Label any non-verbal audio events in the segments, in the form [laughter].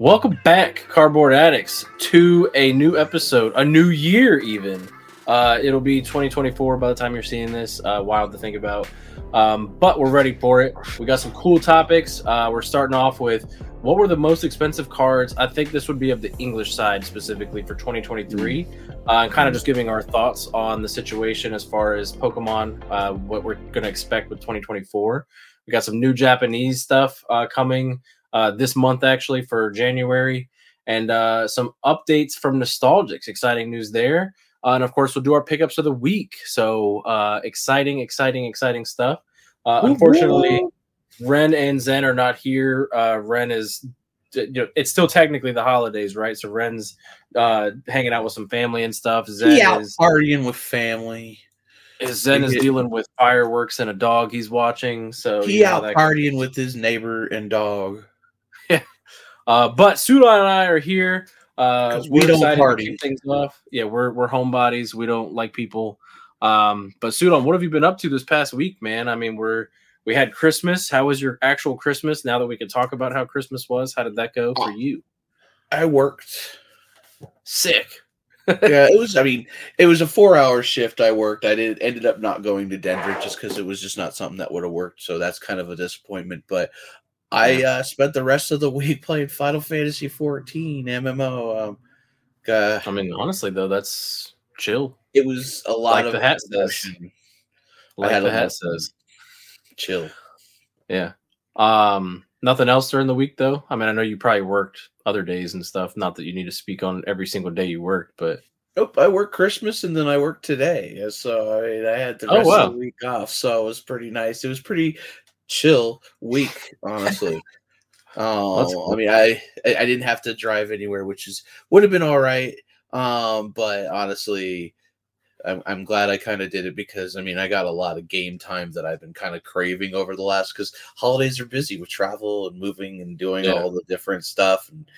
Welcome back, Cardboard Addicts, to a new episode, a new year, even. Uh, it'll be 2024 by the time you're seeing this. Uh, wild to think about. Um, but we're ready for it. We got some cool topics. Uh, we're starting off with what were the most expensive cards? I think this would be of the English side specifically for 2023, uh, and kind of just giving our thoughts on the situation as far as Pokemon, uh, what we're going to expect with 2024. We got some new Japanese stuff uh, coming uh, this month, actually, for January, and uh, some updates from Nostalgix. Exciting news there. Uh, and of course, we'll do our pickups of the week. So uh, exciting, exciting, exciting stuff. Uh, unfortunately, Ren and Zen are not here. Uh, Ren is, you know, it's still technically the holidays, right? So Ren's uh, hanging out with some family and stuff. Zen yeah, is partying with family. Zen is dealing with fireworks and a dog he's watching. So he you know, out that- partying with his neighbor and dog. Uh, but Sudan and I are here. Uh, we don't party. things off. Yeah, we're we're homebodies. We don't like people. Um, but Sudan, what have you been up to this past week, man? I mean, we're we had Christmas. How was your actual Christmas? Now that we can talk about how Christmas was, how did that go for you? I worked. Sick. yeah, it [laughs] was. I mean, it was a four-hour shift. I worked. I did ended up not going to Denver just because it was just not something that would have worked. So that's kind of a disappointment. But I uh, spent the rest of the [laughs] week playing Final Fantasy 14 MMO. Um, uh, I mean, honestly though, that's chill. it was a lot Like of the hat says. Like had the hat says. Chill. Yeah. Um, nothing else during the week though. I mean, I know you probably worked other days and stuff. Not that you need to speak on every single day you worked, but Nope, I worked Christmas and then I worked today. So I mean, I had the Oh, rest wow. of the week off, so it was pretty nice. It was pretty chill week, honestly. [laughs] Oh, cool. I mean, I I didn't have to drive anywhere, which is would have been all right. Um, but honestly, I'm I'm glad I kind of did it because I mean I got a lot of game time that I've been kind of craving over the last because holidays are busy with travel and moving and doing Yeah. all the different stuff and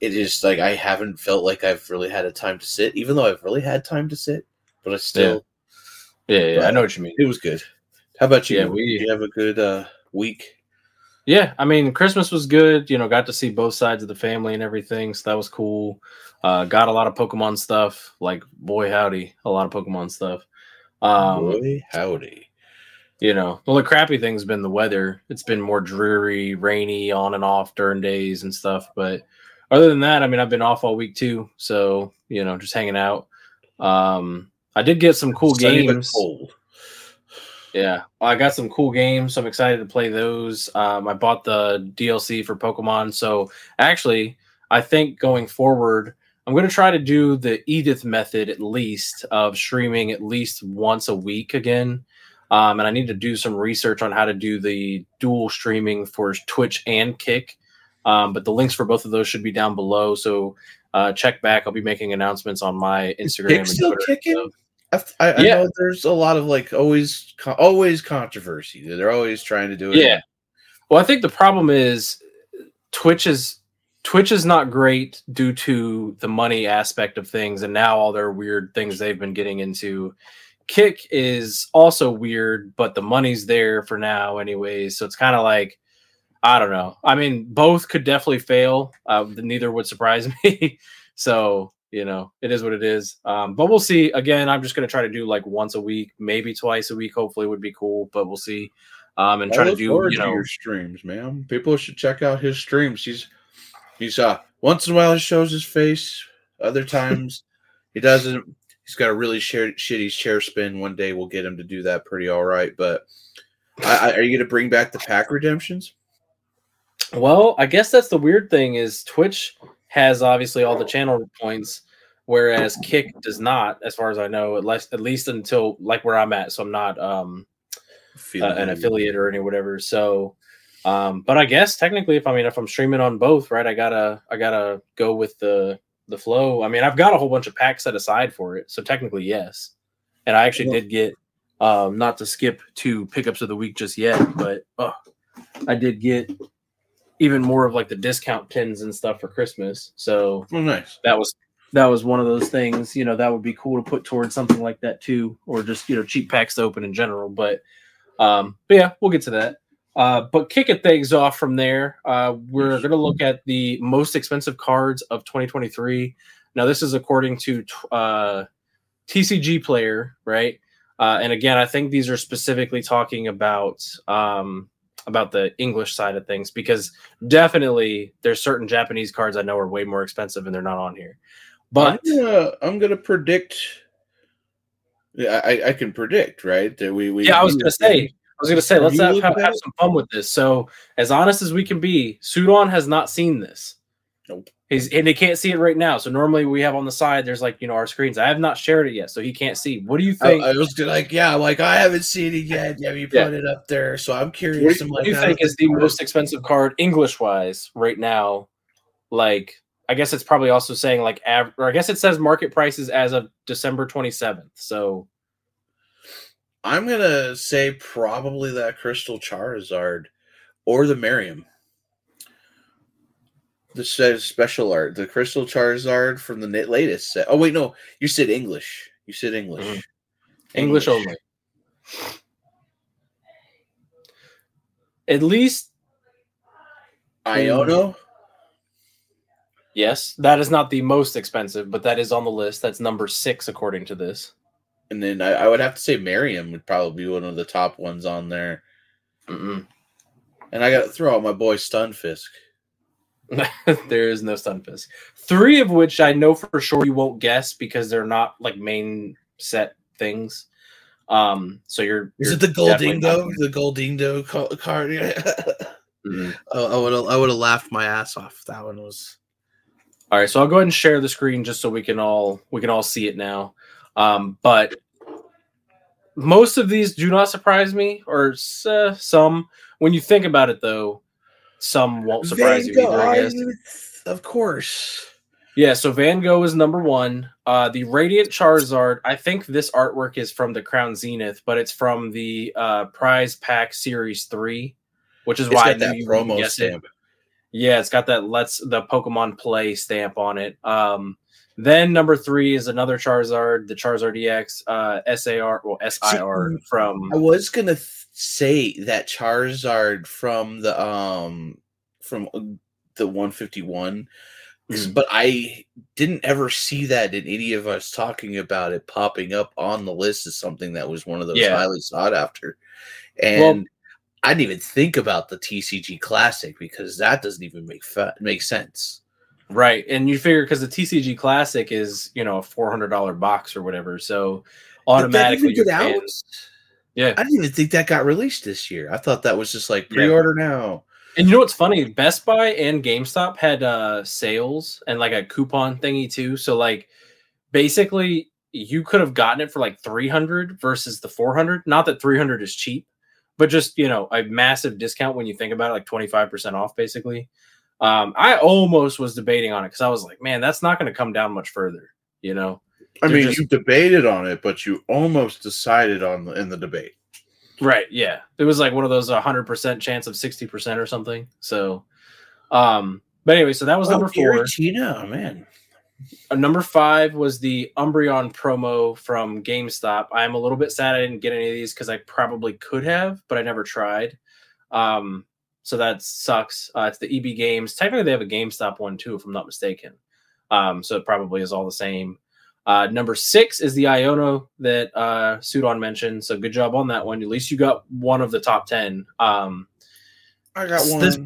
it is like I haven't felt like I've really had a time to sit, even though I've really had time to sit, but I still yeah, yeah, I know what you mean. it was good. How about you? Yeah, we- Did you have a good uh week? Yeah, I mean, Christmas was good. You know, got to see both sides of the family and everything, so that was cool. Uh, got a lot of Pokemon stuff. Like, boy, howdy, a lot of Pokemon stuff. Um, Boy, howdy. you know, the only crappy thing's been the weather. It's been more dreary, rainy, on and off during days and stuff. But other than that, I mean, I've been off all week too, so you know, just hanging out. Um, I did get some cool Sunny but games. cold. Yeah, I got some cool games. So I'm excited to play those. Um, I bought the DLC for Pokemon. So actually, I think going forward, I'm going to try to do the Edith method at least of streaming at least once a week again. Um, and I need to do some research on how to do the dual streaming for Twitch and Kick. Um, but the links for both of those should be down below. So uh, check back. I'll be making announcements on my Instagram. Kick and still Twitter. kicking? So- I, I, Yeah. know there's a lot of like always always controversy. They're always trying to do it. Yeah. Well, I think the problem is Twitch is Twitch is not great due to the money aspect of things, and now all their weird things they've been getting into. Kick is also weird, but the money's there for now, anyways. So it's kind of like I don't know. I mean, both could definitely fail. Uh, neither would surprise [laughs] me. so you know, it is what it is. Um, but we'll see. Again, I'm just gonna try to do like once a week, maybe twice a week. Hopefully, would be cool. But we'll see. Um, and I try to do you to your streams, man. People should check out his streams. He's he's uh once in a while he shows his face. Other times he doesn't. He's got a really share, shitty chair spin. One day we'll get him to do that pretty all right. But I, I, are you going to bring back the pack redemptions? Well, I guess that's the weird thing is Twitch has obviously all the channel points, whereas Kick does not, as far as I know, at least at least until like where I'm at. So I'm not um uh, an affiliate or any whatever. So um but I guess technically if I mean if I'm streaming on both, right, I gotta I gotta go with the the flow. I mean I've got a whole bunch of packs set aside for it. So technically yes. And I actually Well- did get um not to skip to pickups of the week just yet, but oh, I did get even more of like the discount pins and stuff for Christmas. So Oh, nice. that was that was one of those things, you know, that would be cool to put towards something like that too, or just you know, cheap packs to open in general. But um, but yeah, we'll get to that. Uh, but kicking things off from there, uh, we're going to look at the most expensive cards of 2023. Now, this is according to uh, TCG Player, right? Uh, and again, I think these are specifically talking about um, about the English side of things because definitely there's certain Japanese cards I know are way more expensive and they're not on here. But I'm gonna, I'm gonna predict. Yeah, I, I can predict, right? That we, we yeah, I was gonna say, I was gonna say, let's have, have, have some fun with this. So, as honest as we can be, Sudan has not seen this. Nope. He's and he can't see it right now. So normally we have on the side, there's like you know our screens. I have not shared it yet, so he can't see. What do you think? I was like, yeah, like I haven't seen it yet. Yeah, you put Yeah. it up there, so I'm curious. do I'm you, like, what do you think is the most expensive card English wise right now? Like, I guess it's probably also saying like, av- or I guess it says market prices as of December 27th. So I'm gonna say probably that Crystal Charizard or the Miriam. The says special art, the Crystal Charizard from the latest set. Oh wait, no, you said English. You said English. Mhm. English only. At least Iono. Yes, that is not the most expensive, but that is on the list. That's number six according to this. And then I, I would have to say Miriam would probably be one of the top ones on there. Mm-mm. And I got to throw out my boy Stunfisk. [laughs] there is no Stunfisk. Three of which I know for sure you won't guess because they're not like main set things. Um, so you're Is you're it the definitely not Goldindo? gonna- The Goldindo ca- card? [laughs] Mhm. oh, I would I would have laughed my ass off. That one was. All right, so I'll go ahead and share the screen just so we can all we can all see it now. Um, but most of these do not surprise me, or s- uh, some. When you think about it, though, some won't surprise you either. I guess. Of course. Yeah, so Van Gogh is number one. Uh, the Radiant Charizard, I think this artwork is from the Crown Zenith, but it's from the uh, Prize Pack Series Three, which is It's why I got knew that wouldn't promo guess it. Yeah, it's got that let's the Pokemon Play stamp on it. Um, then number three is another Charizard, the Charizard EX uh, SAR, well SIR from I was gonna th- say that Charizard from the um from uh, the 151, 'cause- Mhm. but I didn't ever see that in any of us talking about it popping up on the list as something that was one of those Yeah. highly sought after. And I didn't even think about the TCG Classic because that doesn't even make fa- make sense. right, and you figure because the TCG Classic is you know a four hundred dollar box or whatever, so automatically Did you're that even get out? yeah. I didn't even think that got released this year. I thought that was just like pre-order now. And you know what's funny? Best Buy and GameStop had uh sales and like a coupon thingy too. So like basically you could have gotten it for like 300 versus the 400. Not that 300 is cheap, but just, you know, a massive discount when you think about it like 25% off basically. Um I almost was debating on it cuz I was like, man, that's not going to come down much further, you know. I They're mean, just- you debated on it, but you almost decided on the, in the debate. Right. Yeah. It was like one of those 100% chance of 60% or something. So um but anyway, so that was number 4. Giratina, man. Uh, number five was the Umbreon promo from GameStop. I'm a little bit sad I didn't get any of these because I probably could have, but I never tried. Um, so that sucks. Uh, it's the EB Games. Technically, they have a GameStop one too, if I'm not mistaken. Um, so it probably is all the same. Uh, number six is the Iono that uh, Sudon mentioned. So good job on that one. At least you got one of the top ten. Um, I got one. this-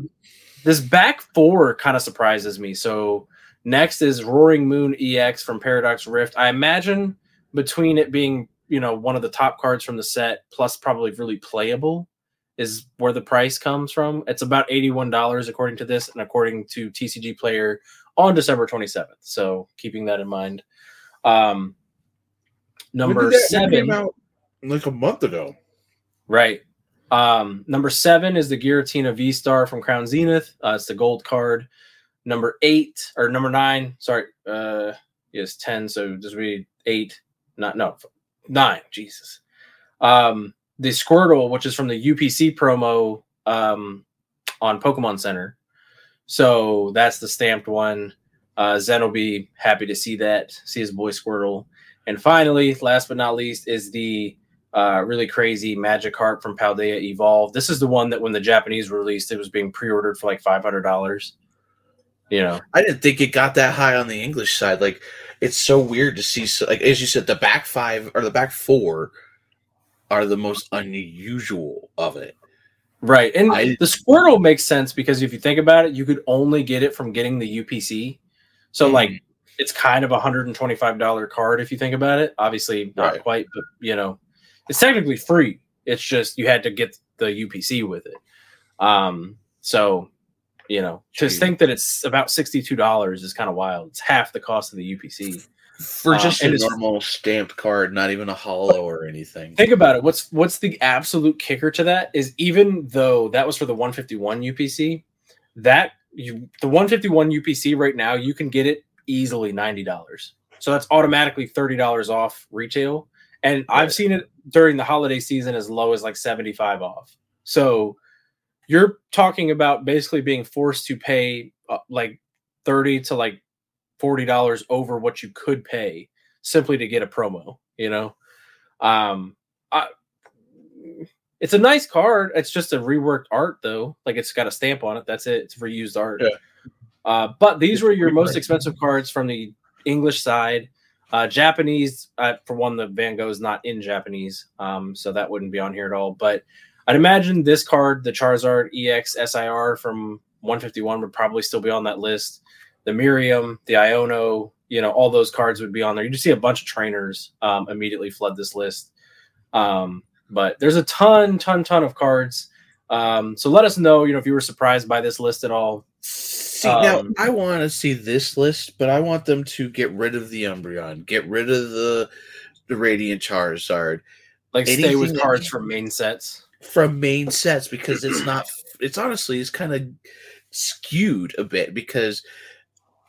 this back four kind of surprises me. So next is Roaring Moon EX from Paradox Rift. I imagine between it being, you know, one of the top cards from the set plus probably really playable is where the price comes from. It's about $81 according to this and according to TCG Player on December 27th. So keeping that in mind. Um number did that- that 7 came out like a month ago. Right. Um, number seven is the Giratina V Star from Crown Zenith. Uh, it's the gold card. Number eight or number nine, sorry, uh, yes, 10. So would be eight, not no, nine. Jesus. Um, the Squirtle, which is from the UPC promo um, on Pokemon Center. So that's the stamped one. Uh, Zen will be happy to see that, see his boy Squirtle. And finally, last but not least, is the Uh, really crazy Magikarp from Paldea Evolve. This is the one that when the Japanese released, it was being pre-ordered for like five hundred dollars. You know, I didn't think it got that high on the English side. Like, it's so weird to see. So, like as you said, the back five or the back four are the most unusual of it. right? And I- the Squirtle makes sense because if you think about it, you could only get it from getting the UPC. So like Mhm. it's kind of a hundred and twenty-five dollar card if you think about it. Obviously, not Right. quite, but you know, it's technically free. It's just you had to get the UPC with it. Um, so you know, to think that it's about sixty-two dollars is kind of wild. It's half the cost of the UPC. for Uh, just and a normal stamped card, not even a hollow or anything. Think about it. What's what's the absolute kicker to that is even though that was for the 151 UPC, that you the 151 UPC right now you can get it easily ninety dollars. So that's automatically thirty dollars off retail, and Right. I've seen it during the holiday season as low as like seventy five off. So you're talking about basically being forced to pay uh, like thirty to like forty dollars over what you could pay simply to get a promo. You know, um, I, it's a nice card. It's just a reworked art though. Like it's got a stamp on it. That's it. It's reused art. Yeah. Uh, but these It's were your most expensive cards from the English side. Uh, Japanese, uh, for one, the Van Gogh is not in Japanese, um, so that wouldn't be on here at all. But I'd imagine this card, the Charizard EX SIR from 151, would probably still be on that list. The Miriam, the Iono, you know, all those cards would be on there. You just see a bunch of trainers um, immediately flood this list. Um, but there's a ton, ton, ton of cards. Um, so let us know, you know, if you were surprised by this list at all. See now, Um, I want to see this list, but I want them to get rid of the Umbreon, get rid of the the Radiant Charizard Like stay with cards from main sets. From main sets because it's not. It's honestly, it's kind of skewed a bit because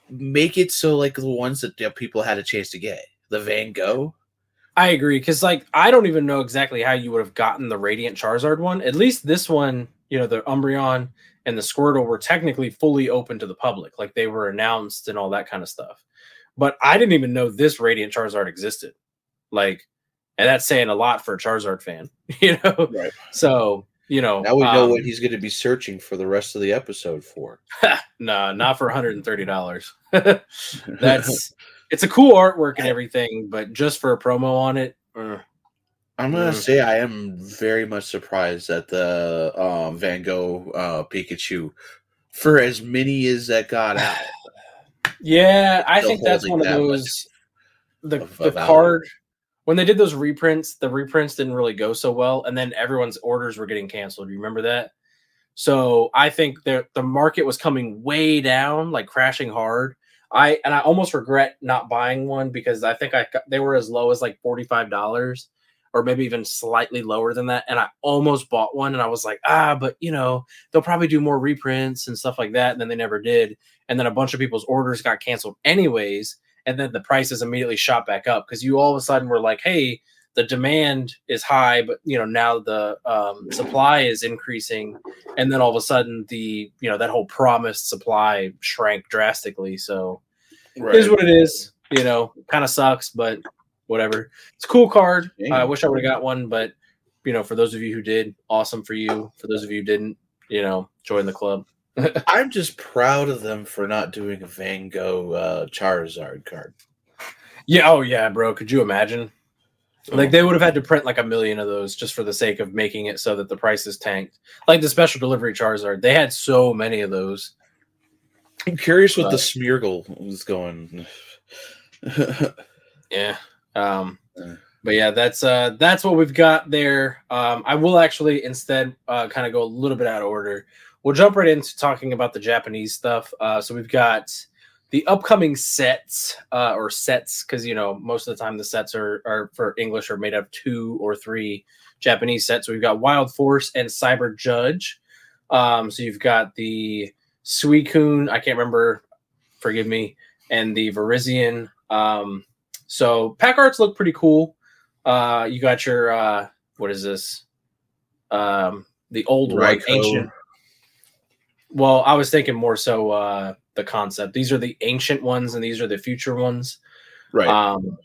make it so like the ones that you know, people had a chance to get the Van Gogh. I agree because like I don't even know exactly how you would have gotten the Radiant Charizard one. At least this one, you know, the Umbreon and the Squirtle were technically fully open to the public, like they were announced and all that kind of stuff. But I didn't even know this Radiant Charizard existed. Like, and that's saying a lot for a Charizard fan, [laughs] you know. Right. So you know, Now we know um, what he's going to be searching for the rest of the episode for. [laughs] no, not for 130 dollars. [laughs] That's it's a cool artwork and everything, but just for a promo on it, uh, I'm gonna Mm. say I am very much surprised at the um, Van Gogh uh, Pikachu for as many as that got out. [sighs] yeah, I think that's one of that much those. The of the card when they did those reprints, the reprints didn't really go so well, and then everyone's orders were getting canceled. You remember that? So I think the the market was coming way down, like crashing hard. I and I almost regret not buying one because I think I they were as low as like forty five dollars, or maybe even slightly lower than that. And I almost bought one, and I was like, ah, but you know they'll probably do more reprints and stuff like that, and then they never did. And then a bunch of people's orders got canceled anyways, and then the prices immediately shot back up because you all of a sudden were like, hey, the demand is high, but you know now the um, supply is increasing, and then all of a sudden the you know that whole promised supply shrank drastically. So it is what it is. You know, kind of sucks, but whatever. It's a cool card. I wish I would have got one, but you know, for those of you who did, awesome for you. For those of you who didn't, you know, join the club. [laughs] I'm just proud of them for not doing a Van Gogh uh, Charizard card. Yeah. Oh yeah, bro. Could you imagine? Like they would have had to print like a million of those just for the sake of making it so that the price is tanked. Like the special delivery Charizard, they had so many of those. I'm curious what the But- Smeargle was going. [laughs] Yeah. Um, but yeah, that's uh that's what we've got there. Um, I will actually instead uh kind of go a little bit out of order. We'll jump right into talking about the Japanese stuff. Uh, so we've got the upcoming sets uh, or sets because you know most of the time the sets are are for English are made up of two or three Japanese sets. So we've got Wild Force and Cyber Judge. Um, so you've got the Suicune, I can't remember, forgive me, and the Verizian. Um, so pack arts look pretty cool. Uh, you got your uh, what is this? Um, the old one, ancient. Well, I was thinking more so uh, the concept. These are the ancient ones, and these are the future ones. right. Um,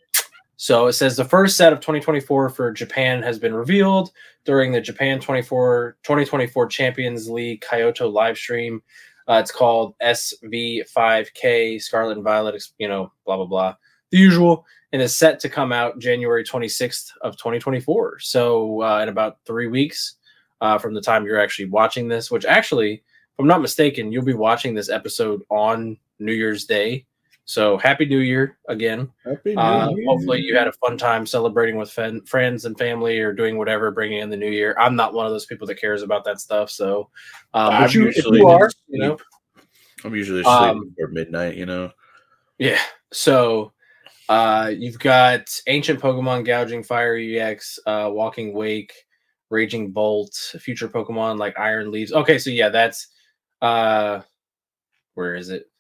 So it says the first set of 2024 for Japan has been revealed during the Japan 24 2024 Champions League Kyoto live stream. Uh, it's called SV5K Scarlet and Violet, you know, blah blah blah, the usual, and is set to come out January 26th of 2024. So uh, in about three weeks uh, from the time you're actually watching this, which actually, I'm not mistaken, you'll be watching this episode on New Year's Day. So happy New Year again. Happy New Uh, Year. hopefully, you had a fun time celebrating with fen- friends and family, or doing whatever, bringing in the new year. I'm not one of those people that cares about that stuff. So, um, I'm but you, if usually you are, you know, asleep. I'm usually asleep Um, before midnight, you know. yeah. So, uh, you've got ancient Pokemon gouging fire EX, uh, walking wake, raging bolt, future Pokemon like iron leaves. Okay, so yeah, that's uh, where is it?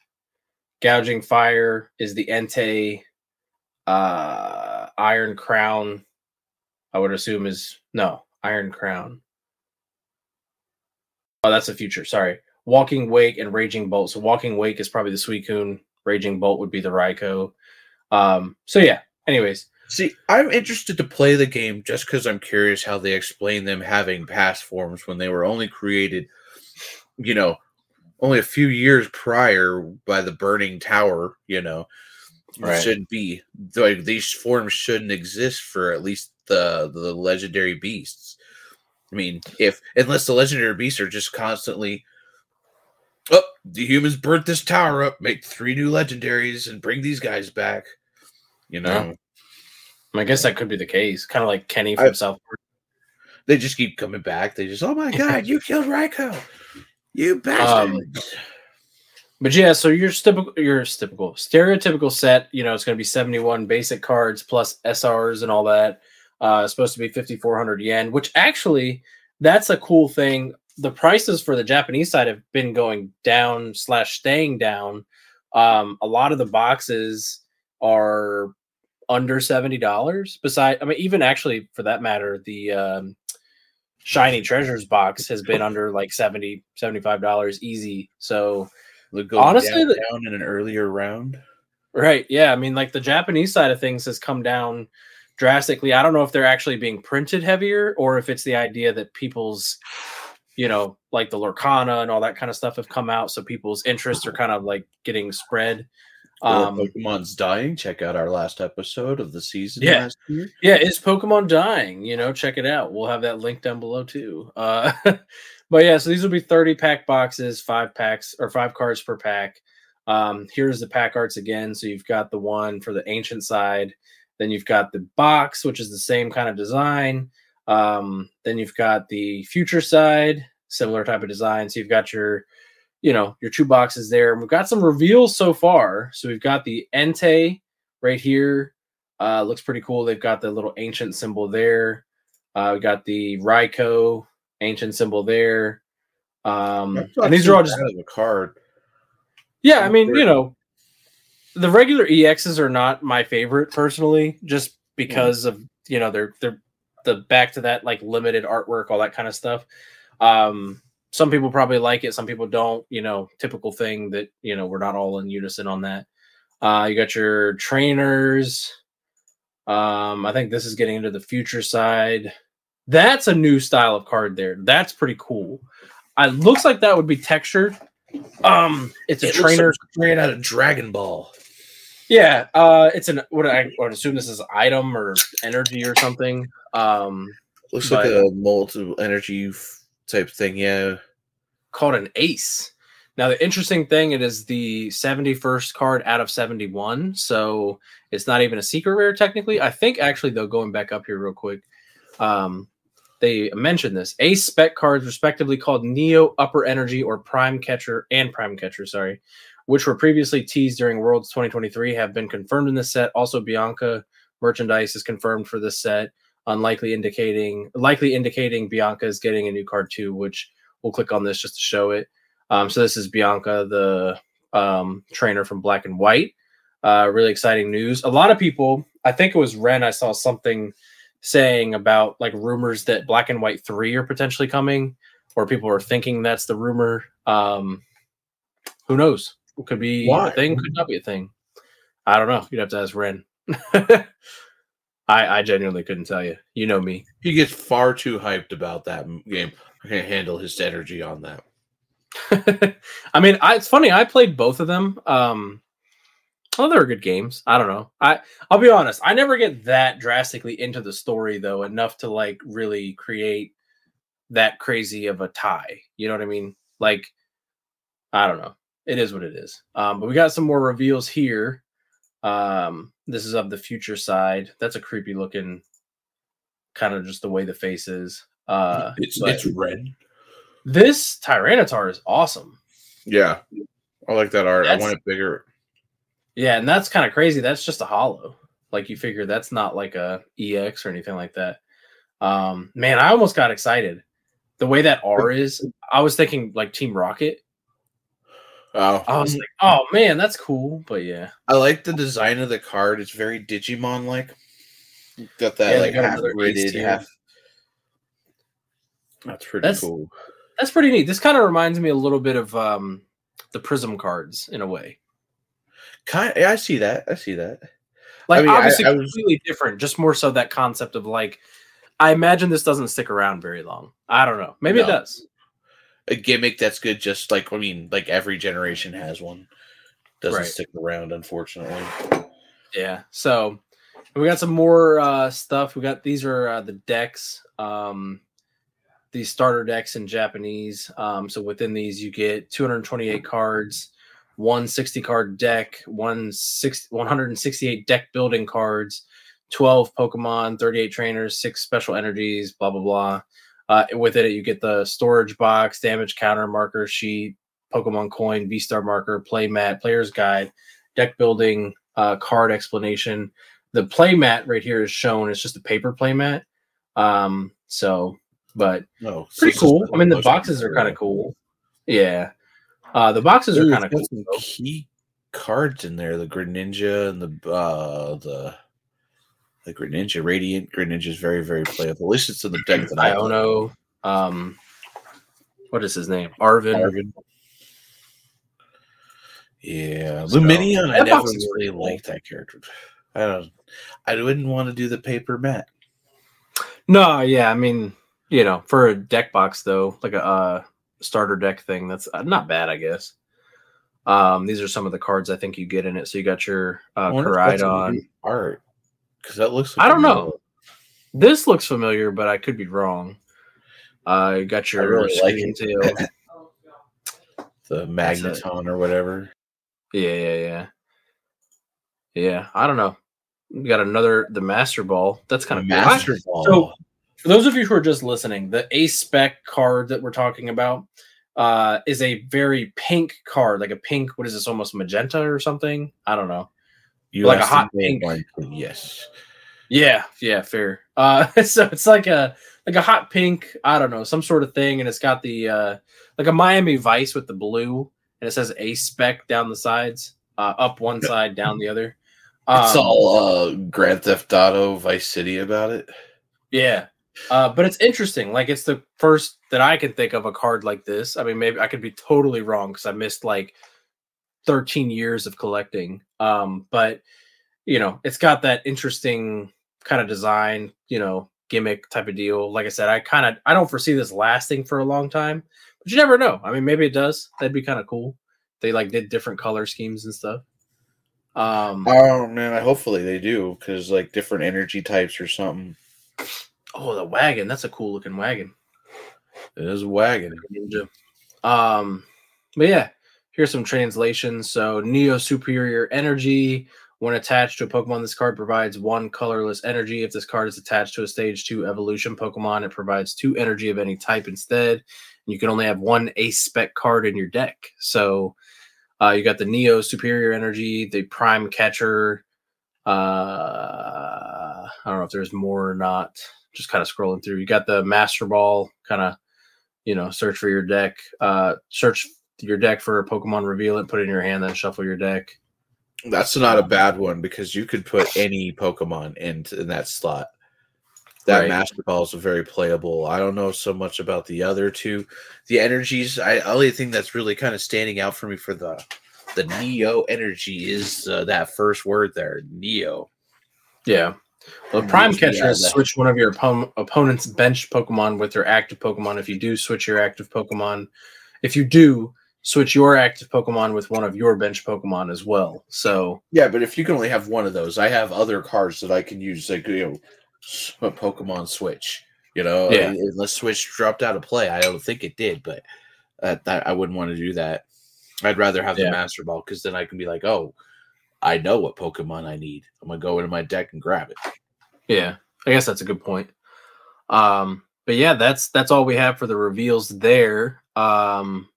Gouging fire is the Entei. Uh, iron crown, I would assume is no iron crown. Oh, that's a future. Sorry. Walking Wake and Raging Bolt. So Walking Wake is probably the Suicune. Raging Bolt would be the Raikou. Um, so yeah. Anyways, See, I'm interested to play the game just because I'm curious how they explain them having past forms when they were only created, you know, only a few years prior by the Burning Tower. You know, Right. shouldn't be like these forms shouldn't exist for at least the the legendary beasts. I mean, if unless the legendary beasts are just constantly, oh, the humans burnt this tower up, make three new legendaries, and bring these guys back. You know. I guess that could be the case. Kind of like Kenny from I- South. They just keep coming back. They just, oh my [laughs] god, you killed Raikou, you bastard. Um, But yeah, so your typical, your typical, stereotypical set. You know, it's going to be seventy-one basic cards plus SRs and all that. Uh, it's supposed to be fifty-four hundred yen, which actually, that's a cool thing. The prices for the Japanese side have been going down slash staying down. Um, a lot of the boxes are under seventy dollars. Beside, I mean, even actually for that matter, the um, shiny treasures box has been under like 70 75 dollars easy. So honestly, down, the- down in an earlier round. Right. Yeah. I mean, like the Japanese side of things has come down drastically. I don't know if they're actually being printed heavier or if it's the idea that people's, you know, like the Lorcana and all that kind of stuff have come out. So people's interests are kind of like getting spread. Um, Pokemon's dying. Check out our last episode of the season Yeah. last year. yeah. Is Pokemon dying? You know, check it out. We'll have that link down below too. Uh, [laughs] but yeah, so these will be 30 pack boxes, five packs or five cards per pack. Um, here's the pack arts again. So you've got the one for the ancient side, then you've got the box, which is the same kind of design. Um, then you've got the future side, similar type of design. So you've got your, you know, your two boxes there. And we've got some reveals so far. So we've got the Entei right here. Uh, looks pretty cool. They've got the little ancient symbol there. Uh, we got the Raikou ancient symbol there. Um, and these are all just of a card. yeah, I mean, you know, the regular EXs are not my favorite personally, just because of you know they're they're the back to that like limited artwork, all that kind of stuff. Um, some people probably like it, some people don't. You know, typical thing that you know we're not all in unison on that. Uh, you got your trainers. Um, I think this is getting into the future side. That's a new style of card there. That's pretty cool. It looks like that would be textured. Um, it's a It looks trainer. like straight out of Dragon Ball. Yeah, uh, it's an what I would assume this is item or energy or something. Um, Looks But- like a multiple energy f- type thing. Yeah. called an ace. Now the interesting thing it is the 71st card out of 71, so it's not even a secret rare technically. I think actually though going back up here real quick, um, they mentioned this ace spec cards respectively called Neo Upper Energy or Prime Catcher and Prime Catcher, sorry, which were previously teased during Worlds 2023 have been confirmed in this set. Also Bianca merchandise is confirmed for this set, unlikely indicating likely indicating Bianca is getting a new card too, which we'll click on this just to show it. Um, so this is Bianca, the um, trainer from Black and White. Uh, really exciting news. A lot of people, I think it was Ren, I saw something saying about like rumors that Black and White 3 are potentially coming, or people are thinking that's the rumor. Um, who knows? It could be Why? a thing, could not be a thing. I don't know. You'd have to ask Ren. [laughs] I, I genuinely couldn't tell you. You know me. He gets far too hyped about that game. I can't handle his energy on that. [laughs] I mean, I, it's funny. I played both of them. Um, well, they were good games. I don't know. I I'll be honest. I never get that drastically into the story though, enough to like really create that crazy of a tie. You know what I mean? Like, I don't know. It is what it is. Um, but we got some more reveals here. Um, this is of the future side. That's a creepy looking, kind of just the way the face is. Uh, it's it's red. this Tyranitar is awesome. Yeah, I like that art. I want it bigger. Yeah, and that's kind of crazy. That's just a hollow. Like you figure that's not like a EX or anything like that. Um, man, I almost got excited. The way that R is, I was thinking like Team Rocket. Oh, I was like, oh man, that's cool. But yeah, I like the design of the card. It's very Digimon like. Got that Yeah, like got half another ace gridded, tier. half. That's pretty That's- cool. that's pretty neat. This kind of reminds me a little bit of um the Prism cards in a way. Kind, yeah, I see that. I see that. Like mean, I- obviously I was- completely different, just more so that concept of like I imagine this doesn't stick around very long. I don't know. Maybe it does. A gimmick that's good. Just like I mean, like every generation has one. Doesn't Right. stick around, unfortunately. Yeah. So we got some more uh, stuff. We got these are uh, the decks. Um, these starter decks in Japanese. Um, so within these, you get 228 cards, one 60 card deck, one six, 168 deck building cards, 12 Pokemon, 38 trainers, six special energies, blah blah blah. Uh, with it, you get the storage box, damage counter, marker sheet, Pokemon coin, V Star marker, play mat, player's guide, deck building, uh, card explanation. The play mat right here is shown. It's just a paper play mat. Um, so, but No, pretty cool. I mean, the boxes are kind of cool. Yeah. Uh, the boxes are kind of cool. Some key cards in there. The Greninja and the uh the the Greninja Radiant Greninja is very very playable. At least it's in the deck that I own. Iono. Um, what is his name? Arven. Arven. Yeah, So, Lumineon. I never really liked that character. I don't. I wouldn't want to do the paper mat. No, yeah, I mean, you know, for a deck box though, like a uh, starter deck thing, that's uh, not bad, I guess. Um, these are some of the cards I think you get in it. So you got your uh, I wonder if that's a Koraidon. new art because that looks. I don't know. This looks familiar, but I could be wrong. Uh, got your really like it. Tail. [laughs] the magneton or whatever. Yeah, yeah, yeah. Yeah, I don't know. We got another the Master Ball. That's kind of Master Ball. So, for those of you who are just listening, the Ace Spec card that we're talking about uh, is a very pink card, like a pink. What is this? Almost magenta or something? I don't know. You like a hot pink. one, Yes. Yeah, yeah, fair. Uh, [laughs] so it's like a like a hot pink. I don't know, some sort of thing, and it's got the uh, like a Miami Vice with the blue, and it says Ace Spec down the sides, uh, up one side, down the other. It's Um, all uh, Grand Theft Auto Vice City about it. Yeah. Uh, but it's interesting. Like it's the first that I can think of a card like this. I mean, maybe I could be totally wrong because I missed like 13 years of collecting. Um, but you know, it's got that interesting kind of design, you know, gimmick type of deal. Like I said, I kind of I don't foresee this lasting for a long time, but you never know. I mean, maybe it does. That'd be kind of cool. They like did different color schemes and stuff. Um, Oh man, I hopefully they do because like different energy types or something. oh, the wagon. That's a cool looking wagon. It is a wagon. Um, but yeah, here's some translations. So Neo Superior Energy. When attached to a Pokemon, this card provides one colorless energy. If this card is attached to a stage two evolution Pokemon, it provides two energy of any type instead. You can only have one ace spec card in your deck. So uh, you got the Neo Superior Energy, the Prime Catcher. Uh, I don't know if there's more or not. Just kind of scrolling through. You got the Master Ball, kind of you know, search for your deck, uh, search your deck for a Pokemon, reveal it, put it in your hand, then shuffle your deck. That's not a bad one because you could put any Pokemon into in that slot. That Right. Master Ball is very playable. I don't know so much about the other two. The energies, I only thing that's really kind of standing out for me for the the Neo energy is uh, that first word there, Neo. Yeah. Well, Prime Catcher is switch one of your oppo- opponent's bench Pokemon with your active Pokemon. If you do switch your active Pokemon, if you do switch your active Pokemon with one of your bench Pokemon as well. So yeah, but if you can only have one of those, I have other cards that I can use, like you know, a Pokemon Switch. You know, Yeah. unless Switch dropped out of play, I don't think it did, but uh, that I wouldn't want to do that. I'd rather have Yeah. the Master Ball because then I can be like, oh, I know what Pokemon I need. I'm gonna go into my deck and grab it. Yeah, I guess that's a good point. Um, but yeah, that's that's all we have for the reveals there. Um,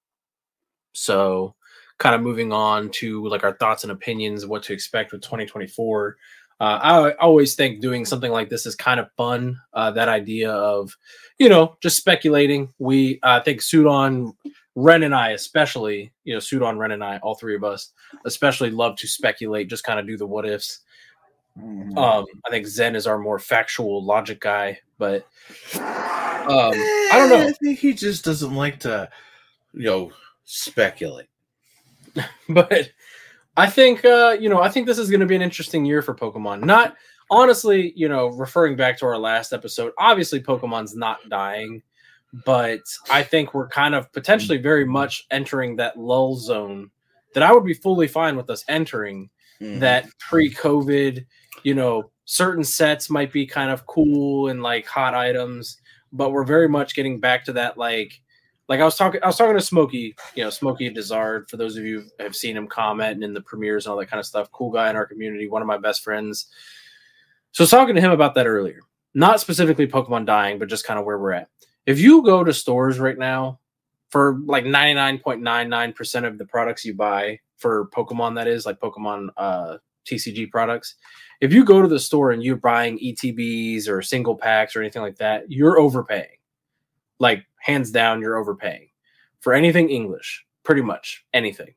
so kind of moving on to like our thoughts and opinions what to expect with 2024. Uh, I always think doing something like this is kind of fun. Uh, that idea of, you know, just speculating. We I think Sudon, Ren, and I especially, you know, Sudon, Ren, and I, all three of us, especially love to speculate. Just kind of do the what ifs. Um, I think Zen is our more factual logic guy, but um, I don't know. I think he just doesn't like to, you know, speculate. [laughs] but I think uh, you know, I think this is going to be an interesting year for Pokemon. Not honestly, you know, referring back to our last episode, obviously Pokemon's not dying, but I think we're kind of potentially very much entering that lull zone that I would be fully fine with us entering. Mhm. That pre-COVID, you know, certain sets might be kind of cool and like hot items, but we're very much getting back to that like like I was talking I was talking to Smokey, you know, Smokey Desard, for those of you who have seen him comment and in the premieres and all that kind of stuff. Cool guy in our community, one of my best friends. So I was talking to him about that earlier. Not specifically Pokemon dying, but just kind of where we're at. If you go to stores right now for like 99.99% of the products you buy for Pokemon, that is like Pokemon uh, TCG products, if you go to the store and you're buying ETBs or single packs or anything like that, you're overpaying. Like hands down, you're overpaying for anything English, pretty much anything.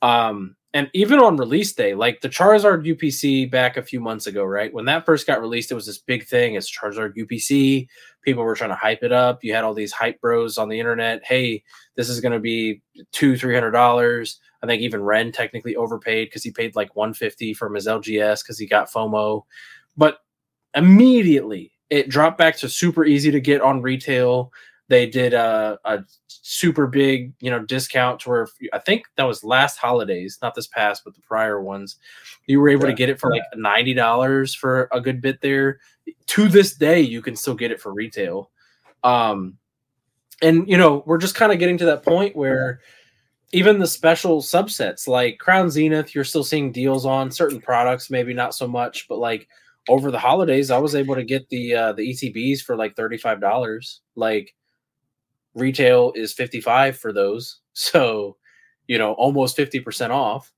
Um, and even on release day, like the Charizard UPC back a few months ago, right? When that first got released, it was this big thing. It's Charizard UPC. People were trying to hype it up. You had all these hype bros on the internet. Hey, this is going to be two, three hundred dollars. I think even Ren technically overpaid because he paid like one fifty from his LGS because he got FOMO. But immediately it dropped back to super easy to get on retail. They did a, a super big, you know, discount to where I think that was last holidays, not this past, but the prior ones. You were able to get it for like ninety dollars for a good bit there. To this day, you can still get it for retail. Um, and you know, we're just kind of getting to that point where even the special subsets like Crown Zenith, you're still seeing deals on certain products, maybe not so much, but like over the holidays, I was able to get the uh, the ETBs for like thirty five dollars. Like retail is fifty five for those, [laughs] so you know almost fifty percent off.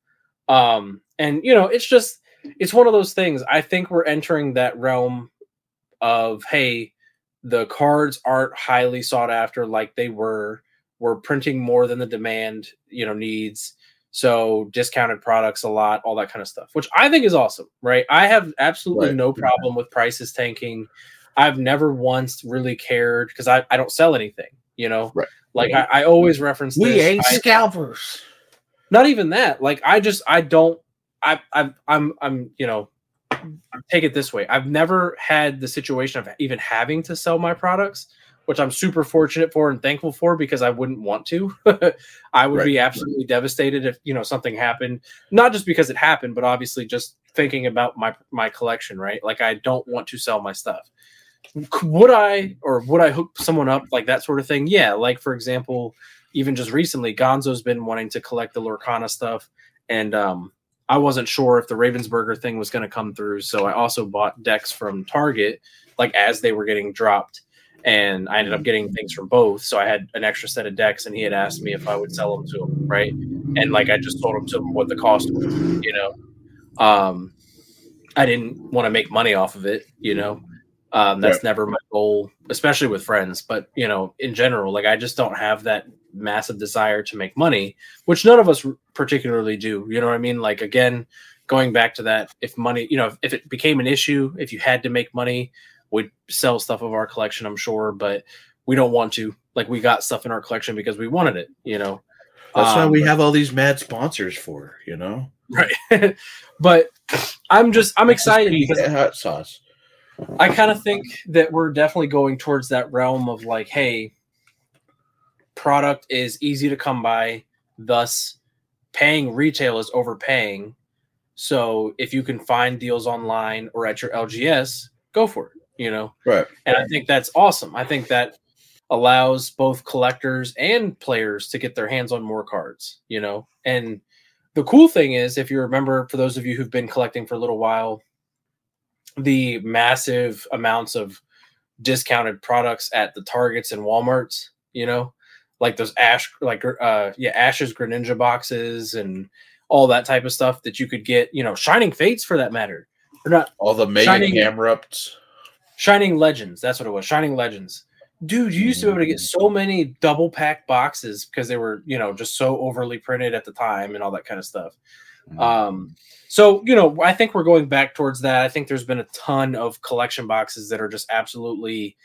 Um, and you know it's just it's one of those things. I think we're entering that realm of hey, the cards aren't highly sought after like they were. We're printing more than the demand, you know, needs. So discounted products a lot, all that kind of stuff, which I think is awesome, right? I have absolutely Right. no problem with prices tanking. I've never once really cared because I, I don't sell anything, you know. Right. Like I, I always reference We this. ain't I- scalpers. not even that. Like I just I don't I I I'm I'm you know take it this way. I've never had the situation of even having to sell my products, which I'm super fortunate for and thankful for because I wouldn't want to. [laughs] I would Right. be absolutely devastated if you know something happened. Not just because it happened, but obviously just thinking about my my collection. Right, like I don't want to sell my stuff. Would I or would I hook someone up like that sort of thing? Yeah, like for example, even just recently, Gonzo's been wanting to collect the Lorcana stuff, and um, I wasn't sure if the Ravensburger thing was going to come through, so I also bought decks from Target, like as they were getting dropped, and I ended up getting things from both. So I had an extra set of decks, and he had asked me if I would sell them to him, right? And like I just told him to him what the cost was, you know. Um, I didn't want to make money off of it, you know. Um, that's Right. never my goal, especially with friends. But you know, in general, like I just don't have that massive desire to make money, which none of us particularly do. You know what I mean? Like again, going back to that, if money, you know, if, if it became an issue, if you had to make money, we'd sell stuff of our collection, I'm sure, but we don't want to. Like we got stuff in our collection because we wanted it, you know. That's why Um, we have all these mad sponsors for, you know. [laughs] right. [laughs] but I'm just I'm excited Just because hot sauce. I kind of think that we're definitely going towards that realm of like, hey, product is easy to come by, thus paying retail is overpaying. So if you can find deals online or at your LGS, go for it, you know? Right. And I think that's awesome. I think that allows both collectors and players to get their hands on more cards, you know? And the cool thing is, if you remember, for those of you who've been collecting for a little while, the massive amounts of discounted products at the Targets and Walmarts, you know, like those Ash, like, uh, yeah, Ash's Greninja boxes and all that type of stuff that you could get, you know, Shining Fates for that matter. Or not All the mega Shining- hammer ups. Shining Legends. That's what it was. Shining Legends. Dude, you used to be able to get so many double pack boxes because they were, you know, just so overly printed at the time and all that kind of stuff. Um, so you know, I think we're going back towards that. I think there's been a ton of collection boxes that are just absolutely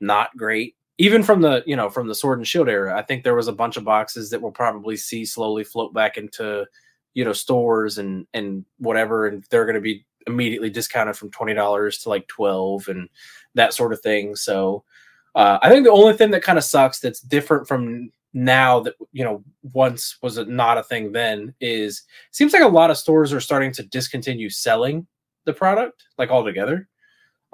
not great. Even from the, you know, from the Sword and Shield era, I think there was a bunch of boxes that we'll probably see slowly float back into, you know, stores and and whatever, and they're going to be immediately discounted from twenty dollars to like twelve and that sort of thing. So uh, I think the only thing that kind of sucks that's different from now that you know once was not a thing then is seems like a lot of stores are starting to discontinue selling the product like altogether.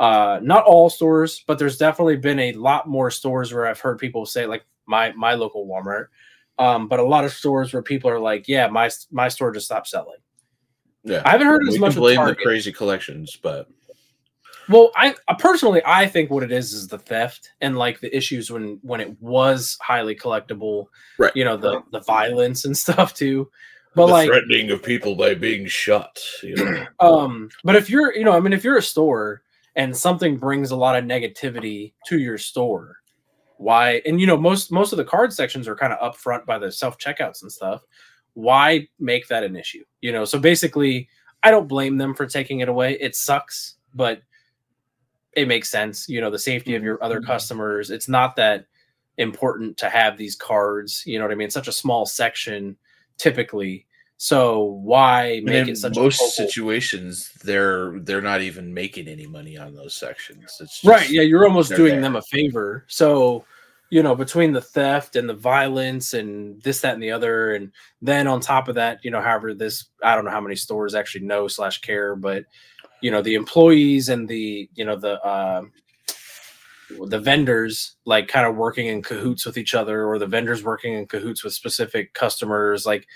Uh not all stores but there's definitely been a lot more stores where i've heard people say like my my local walmart um but a lot of stores where people are like yeah my my store just stopped selling. Yeah. i haven't heard as we much can blame the crazy collections, but Well, I uh, personally, I think what it is is the theft and like the issues when when it was highly collectible, Right. You know the the violence and [laughs] stuff too. But the like, threatening of people by being shot. You know? [clears throat] um, but if you're, you know, I mean, if you're a store and something brings a lot of negativity to your store, why? And you know, most most of the card sections are kind of up front by the self checkouts and stuff. Why make that an issue? You know, so basically, I don't blame them for taking it away. It sucks, but it makes sense. You know, the safety of mm-hmm. your other mm-hmm. customers. It's not that important to have these cards. You know what I mean? It's such a small section typically. So why make it such most a situations, they're they're not even making any money on those sections. It's just, right? Yeah, you're almost doing there. them a favor. So you know, between the theft and the violence and this, that, and the other, and then on top of that, you know, however this, I don't know how many stores actually know slash care, but you know, the employees and the you know the uh, the vendors like kind of working in cahoots with each other, or the vendors working in cahoots with specific customers, like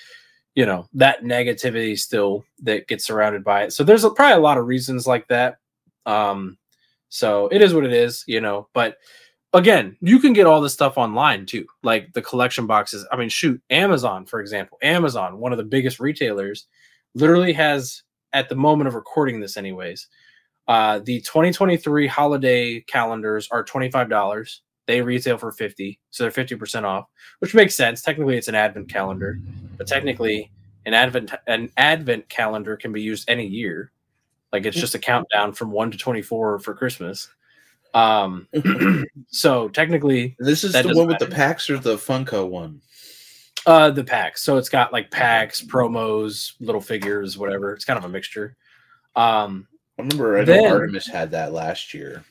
you know that negativity still that gets surrounded by it. So there's a, probably a lot of reasons like that. Um, so it is what it is, you know. But again, you can get all this stuff online too, like the collection boxes. I mean, shoot, Amazon, for example, Amazon, one of the biggest retailers, literally has at the moment of recording this, anyways. Uh, the 2023 holiday calendars are $25. They retail for 50, so they're 50% off, which makes sense. Technically, it's an advent calendar, but technically, an advent an advent calendar can be used any year. Like it's just a countdown from 1 to 24 for Christmas. Um, [clears throat] so technically, This is the one with the packs or the Funko one. Uh, the packs. So it's got like packs, promos, little figures, whatever. It's kind of a mixture. Um, I remember I know Then- Artemis had that last year.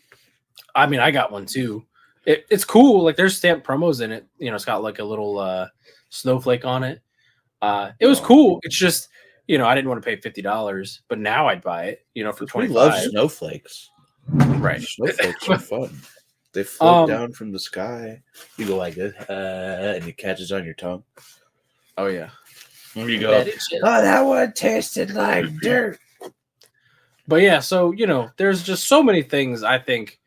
I mean, I got one too. It, it's cool. Like there's stamp promos in it. You know, it's got like a little uh, snowflake on it. Uh, it was Oh. cool. It's just, you know, I didn't want to pay fifty dollars, but now I'd buy it. You know, for twenty. We love snowflakes. Right. Snowflakes are fun. They float Um, down from the sky. You go like this, uh, and it catches on your tongue. Oh yeah. And you go, oh, that one tasted like dirt. But yeah, so you know, there's just so many things. I think,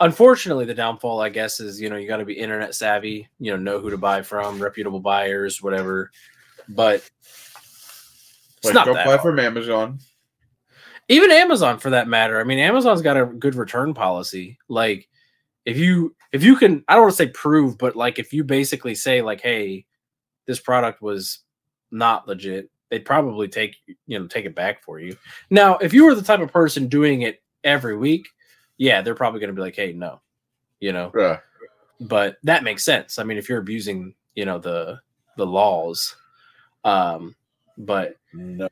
unfortunately, the downfall, I guess, is you know you got to be internet savvy. You know, know who to buy from, reputable buyers, whatever. But it's Like, not don't that buy hard. from Amazon. even Amazon for that matter. I mean, Amazon's got a good return policy. Like if you if you can I don't want to say prove, but like if you basically say like, hey, this product was not legit, they'd probably take you know take it back for you. Now, if you were the type of person doing it every week, yeah, they're probably gonna be like, hey, no, you know. Yeah. But that makes sense. I mean, if you're abusing, you know, the the laws. Um, but No.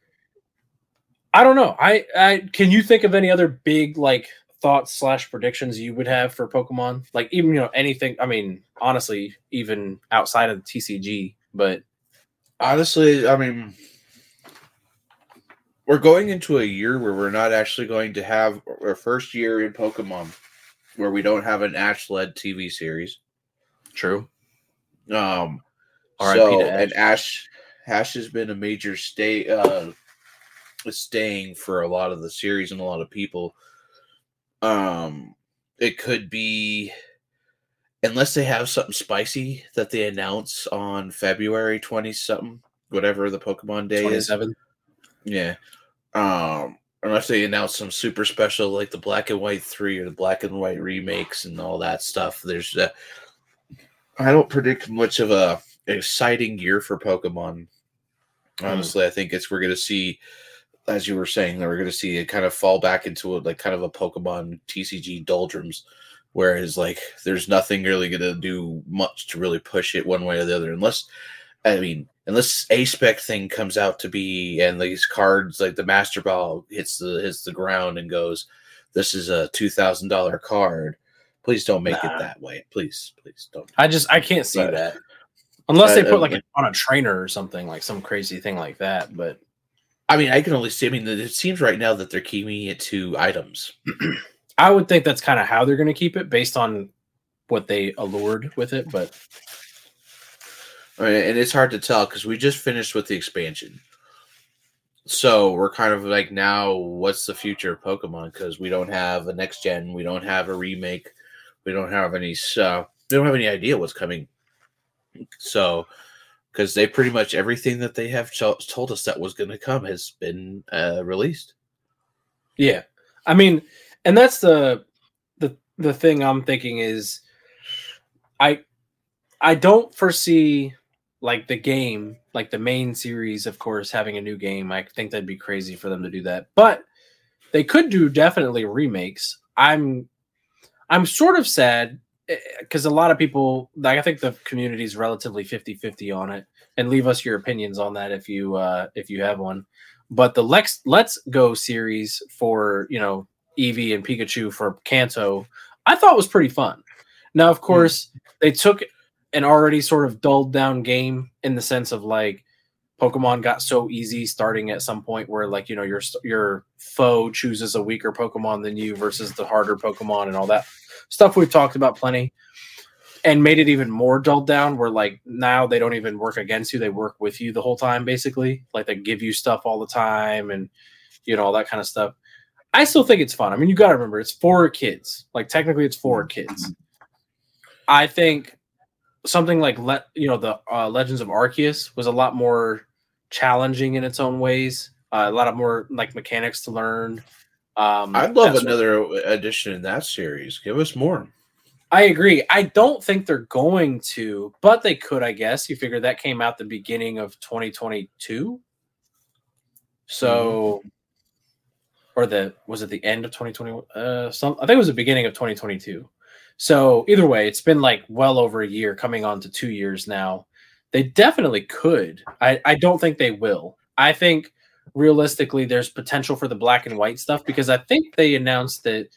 I don't know. I, I can you think of any other big like thoughts slash predictions you would have for Pokemon? Like even you know anything. I mean, honestly, even outside of the TCG, but honestly, I mean, we're going into a year where we're not actually going to have our first year in Pokemon where we don't have an Ash led TV series. True. Um, so and Ash Ash has been a major stay uh staying for a lot of the series and a lot of people. Um, it could be unless they have something spicy that they announce on February twenty something, whatever the Pokemon Day 27. is. Yeah. Um, unless they announce some super special like the Black and White three or the Black and White remakes and all that stuff. There's, uh, I don't predict much of a exciting year for Pokemon. Hmm. Honestly, mm. I think it's we're going to see, as you were saying, that we're going to see it kind of fall back into a, like kind of a Pokemon TCG doldrums, whereas like there's nothing really going to do much to really push it one way or the other, unless I mean unless a spec thing comes out to be and these cards like the master ball hits the hits the ground and goes this is a two thousand dollar card. Please don't make nah. it that way. Please please don't i just i can't see but, that. unless they put like a, on a trainer or something like some crazy thing like that but i mean i can only see i mean it seems right now that they're keeping it to items [clears throat] i would think that's kind of how they're going to keep it based on what they allured with it but and it's hard to tell because we just finished with the expansion. So we're kind of like now, what's the future of Pokemon? Because we don't have a next gen, we don't have a remake, we don't have any. Uh, we don't have any idea what's coming. So, because they pretty much everything that they have told us that was going to come has been uh, released. Yeah, I mean, and that's the the the thing I'm thinking is, I I don't foresee like the game, like the main series, of course, having a new game. I think that'd be crazy for them to do that. But they could do definitely remakes. I'm I'm sort of sad because a lot of people like I think the community is relatively 50-50 on it. And leave us your opinions on that if you uh if you have one. But the Lex Let's Go series for, you know, Eevee and Pikachu for Kanto, I thought was pretty fun. Now, of hmm. course, mm. they took an already sort of dulled down game in the sense of like Pokemon got so easy starting at some point where like you know your your foe chooses a weaker Pokemon than you versus the harder Pokemon and all that stuff we've talked about plenty and made it even more dulled down where like now they don't even work against you. They work with you the whole time basically. Like they give you stuff all the time and you know all that kind of stuff. I still think it's fun. I mean you got to remember it's for kids. Like technically it's for kids. I think something like let you know the uh, Legends of Arceus was a lot more challenging in its own ways. Uh, a lot of more like mechanics to learn. Um, I'd love another edition in that series. Give us more. I agree. I don't think they're going to, but they could, I guess. You figure that came out the beginning of 2022. So, mm-hmm. or the was it the end of 2021? Uh, some I think it was the beginning of 2022. So either way, it's been like well over a year, coming on to two years now. They definitely could. I, I don't think they will. I think realistically, there's potential for the black and white stuff because I think they announced that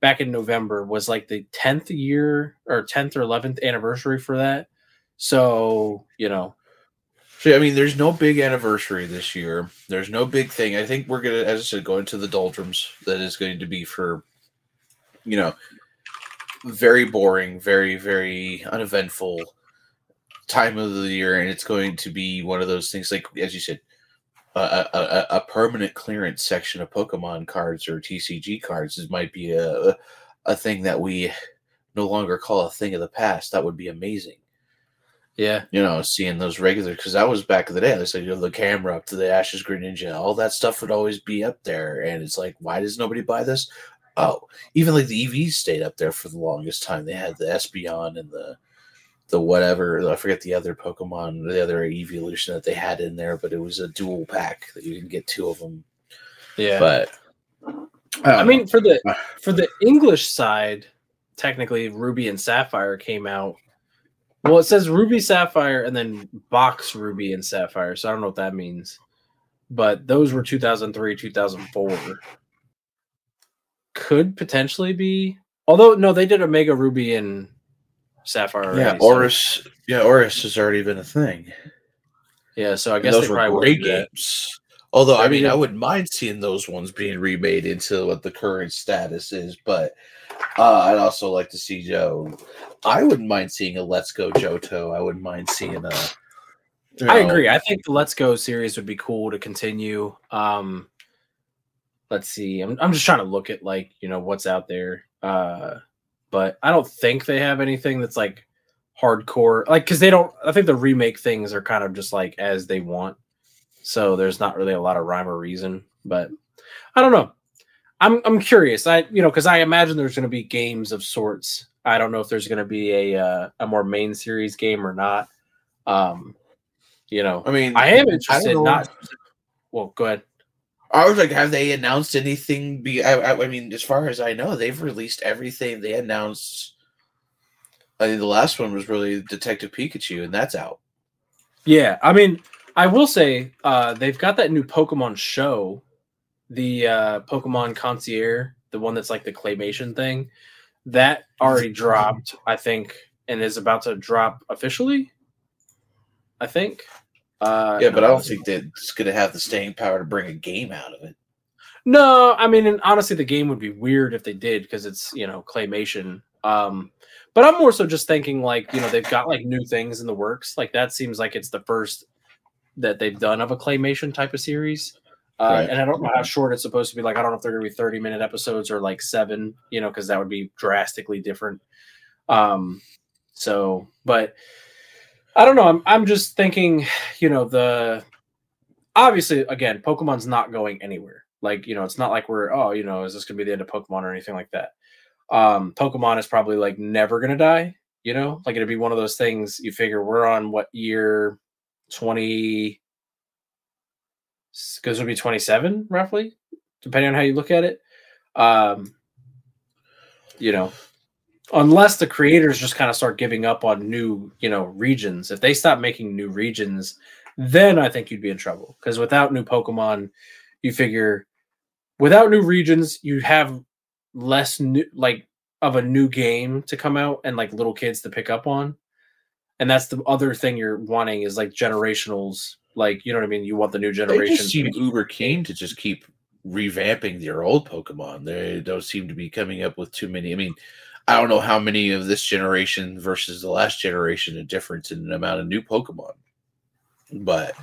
back in November was like the 10th year or 10th or 11th anniversary for that. So, you know. So, I mean, there's no big anniversary this year. There's no big thing. I think we're going to, as I said, go into the doldrums that is going to be for, you know, very boring, very very uneventful time of the year, and it's going to be one of those things like as you said, a, a, a permanent clearance section of Pokemon cards or TCG cards. This might be a a thing that we no longer call a thing of the past. That would be amazing. Yeah, you know, seeing those regular because that was back in the day. I said, you know, the camera up to the Ashes Green Greninja, all that stuff would always be up there, and it's like, why does nobody buy this? oh, even like the Eevees stayed up there for the longest time. They had the Espeon and the the whatever I forget the other Pokemon, the other evolution that they had in there, but it was a dual pack that you can get two of them. Yeah, but I mean for the for the English side, technically Ruby and Sapphire came out. Well, it says Ruby Sapphire and then Box Ruby and Sapphire, so I don't know what that means. But those were 2003, 2004. could potentially be. Although no, they did Omega Ruby and Sapphire. yeah, already, so- ORAS. Yeah, ORAS has already been a thing. yeah. So I And guess those they were probably great would do that. games. Although I mean, I wouldn't mind seeing those ones being remade into what the current status is, but uh, I'd also like to see Joe. I wouldn't mind seeing a Let's Go Johto. I wouldn't mind seeing a. you I agree. I think the Let's Go series would be cool to continue. Um, let's see. I'm I'm just trying to look at like you know what's out there. Uh, but I don't think they have anything that's like hardcore. Like because they don't. I think the remake things are kind of just like as they want. So there's not really a lot of rhyme or reason. But I don't know. I'm I'm curious. I you know because I imagine there's going to be games of sorts. I don't know if there's going to be a uh, a more main series game or not. Um, you know, I mean, I am interested. know. Not well. Go ahead. I was like, have they announced anything? Be I, I, I mean, as far as I know, they've released everything they announced. I think the last one was really Detective Pikachu, and that's out. Yeah, I mean, I will say uh, they've got that new Pokemon show, the uh, Pokemon Concierge, the one that's like the claymation thing, that already dropped, I think, and is about to drop officially. I think. Uh, Yeah, but I don't think that it's going to have the staying power to bring a game out of it. No, I mean, and honestly, the game would be weird if they did because it's you know claymation. Um, but I'm more so just thinking like you know they've got like new things in the works. Like that seems like it's the first that they've done of a claymation type of series. Uh, Right. And I don't know how short it's supposed to be. Like I don't know if they're going to be 30 minute episodes or like seven. You know, because that would be drastically different. Um, so, but I don't know. I'm I'm just thinking, you know, the obviously again, Pokemon's not going anywhere. Like, you know, it's not like we're oh, you know, is this gonna be the end of Pokemon or anything like that. Um, Pokemon is probably like never gonna die, you know, like it'd be one of those things you figure we're on what year 20 because it'll be 27 roughly, depending on how you look at it. Um, you know, unless the creators just kind of start giving up on new, you know, regions. If they stop making new regions, then I think you'd be in trouble. Because without new Pokemon, you figure without new regions, you have less new like of a new game to come out and like little kids to pick up on. And that's the other thing you're wanting is like generationals. Like, you know what I mean? You want the new generation They just seem uber keen to just keep revamping their old Pokemon. They don't seem to be coming up with too many. I mean, I don't know how many of this generation versus the last generation a difference in the amount of new Pokemon. But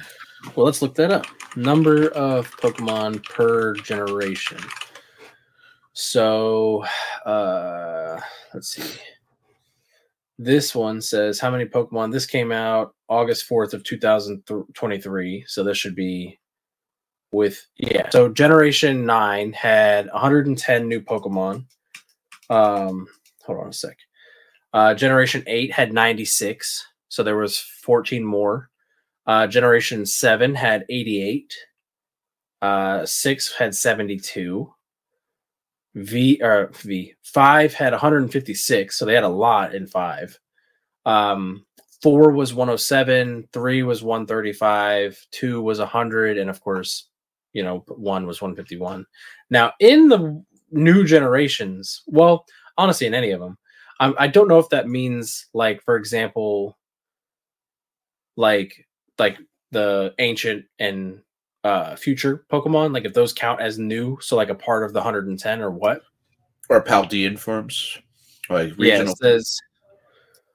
Well, let's look that up. Number of Pokemon per generation. So, uh, let's see. This one says how many Pokemon. This came out August 4th of 2023. So this should be with, yeah. So Generation 9 had 110 new Pokemon. Um, hold on a sec. Uh, Generation 8 had 96. So there was 14 more. Uh, Generation 7 had 88. Uh, 6 had 72. V or V 5 had 156, so they had a lot in 5. Um 4 was 107, 3 was 135, 2 was 100 and of course, you know, 1 was 151. Now, in the new generations, well, honestly in any of them, I, I don't know if that means like for example like like the ancient and uh future Pokemon, like if those count as new, so like a part of the 110 or what? or Paldean forms, like Yeah, regional. it says.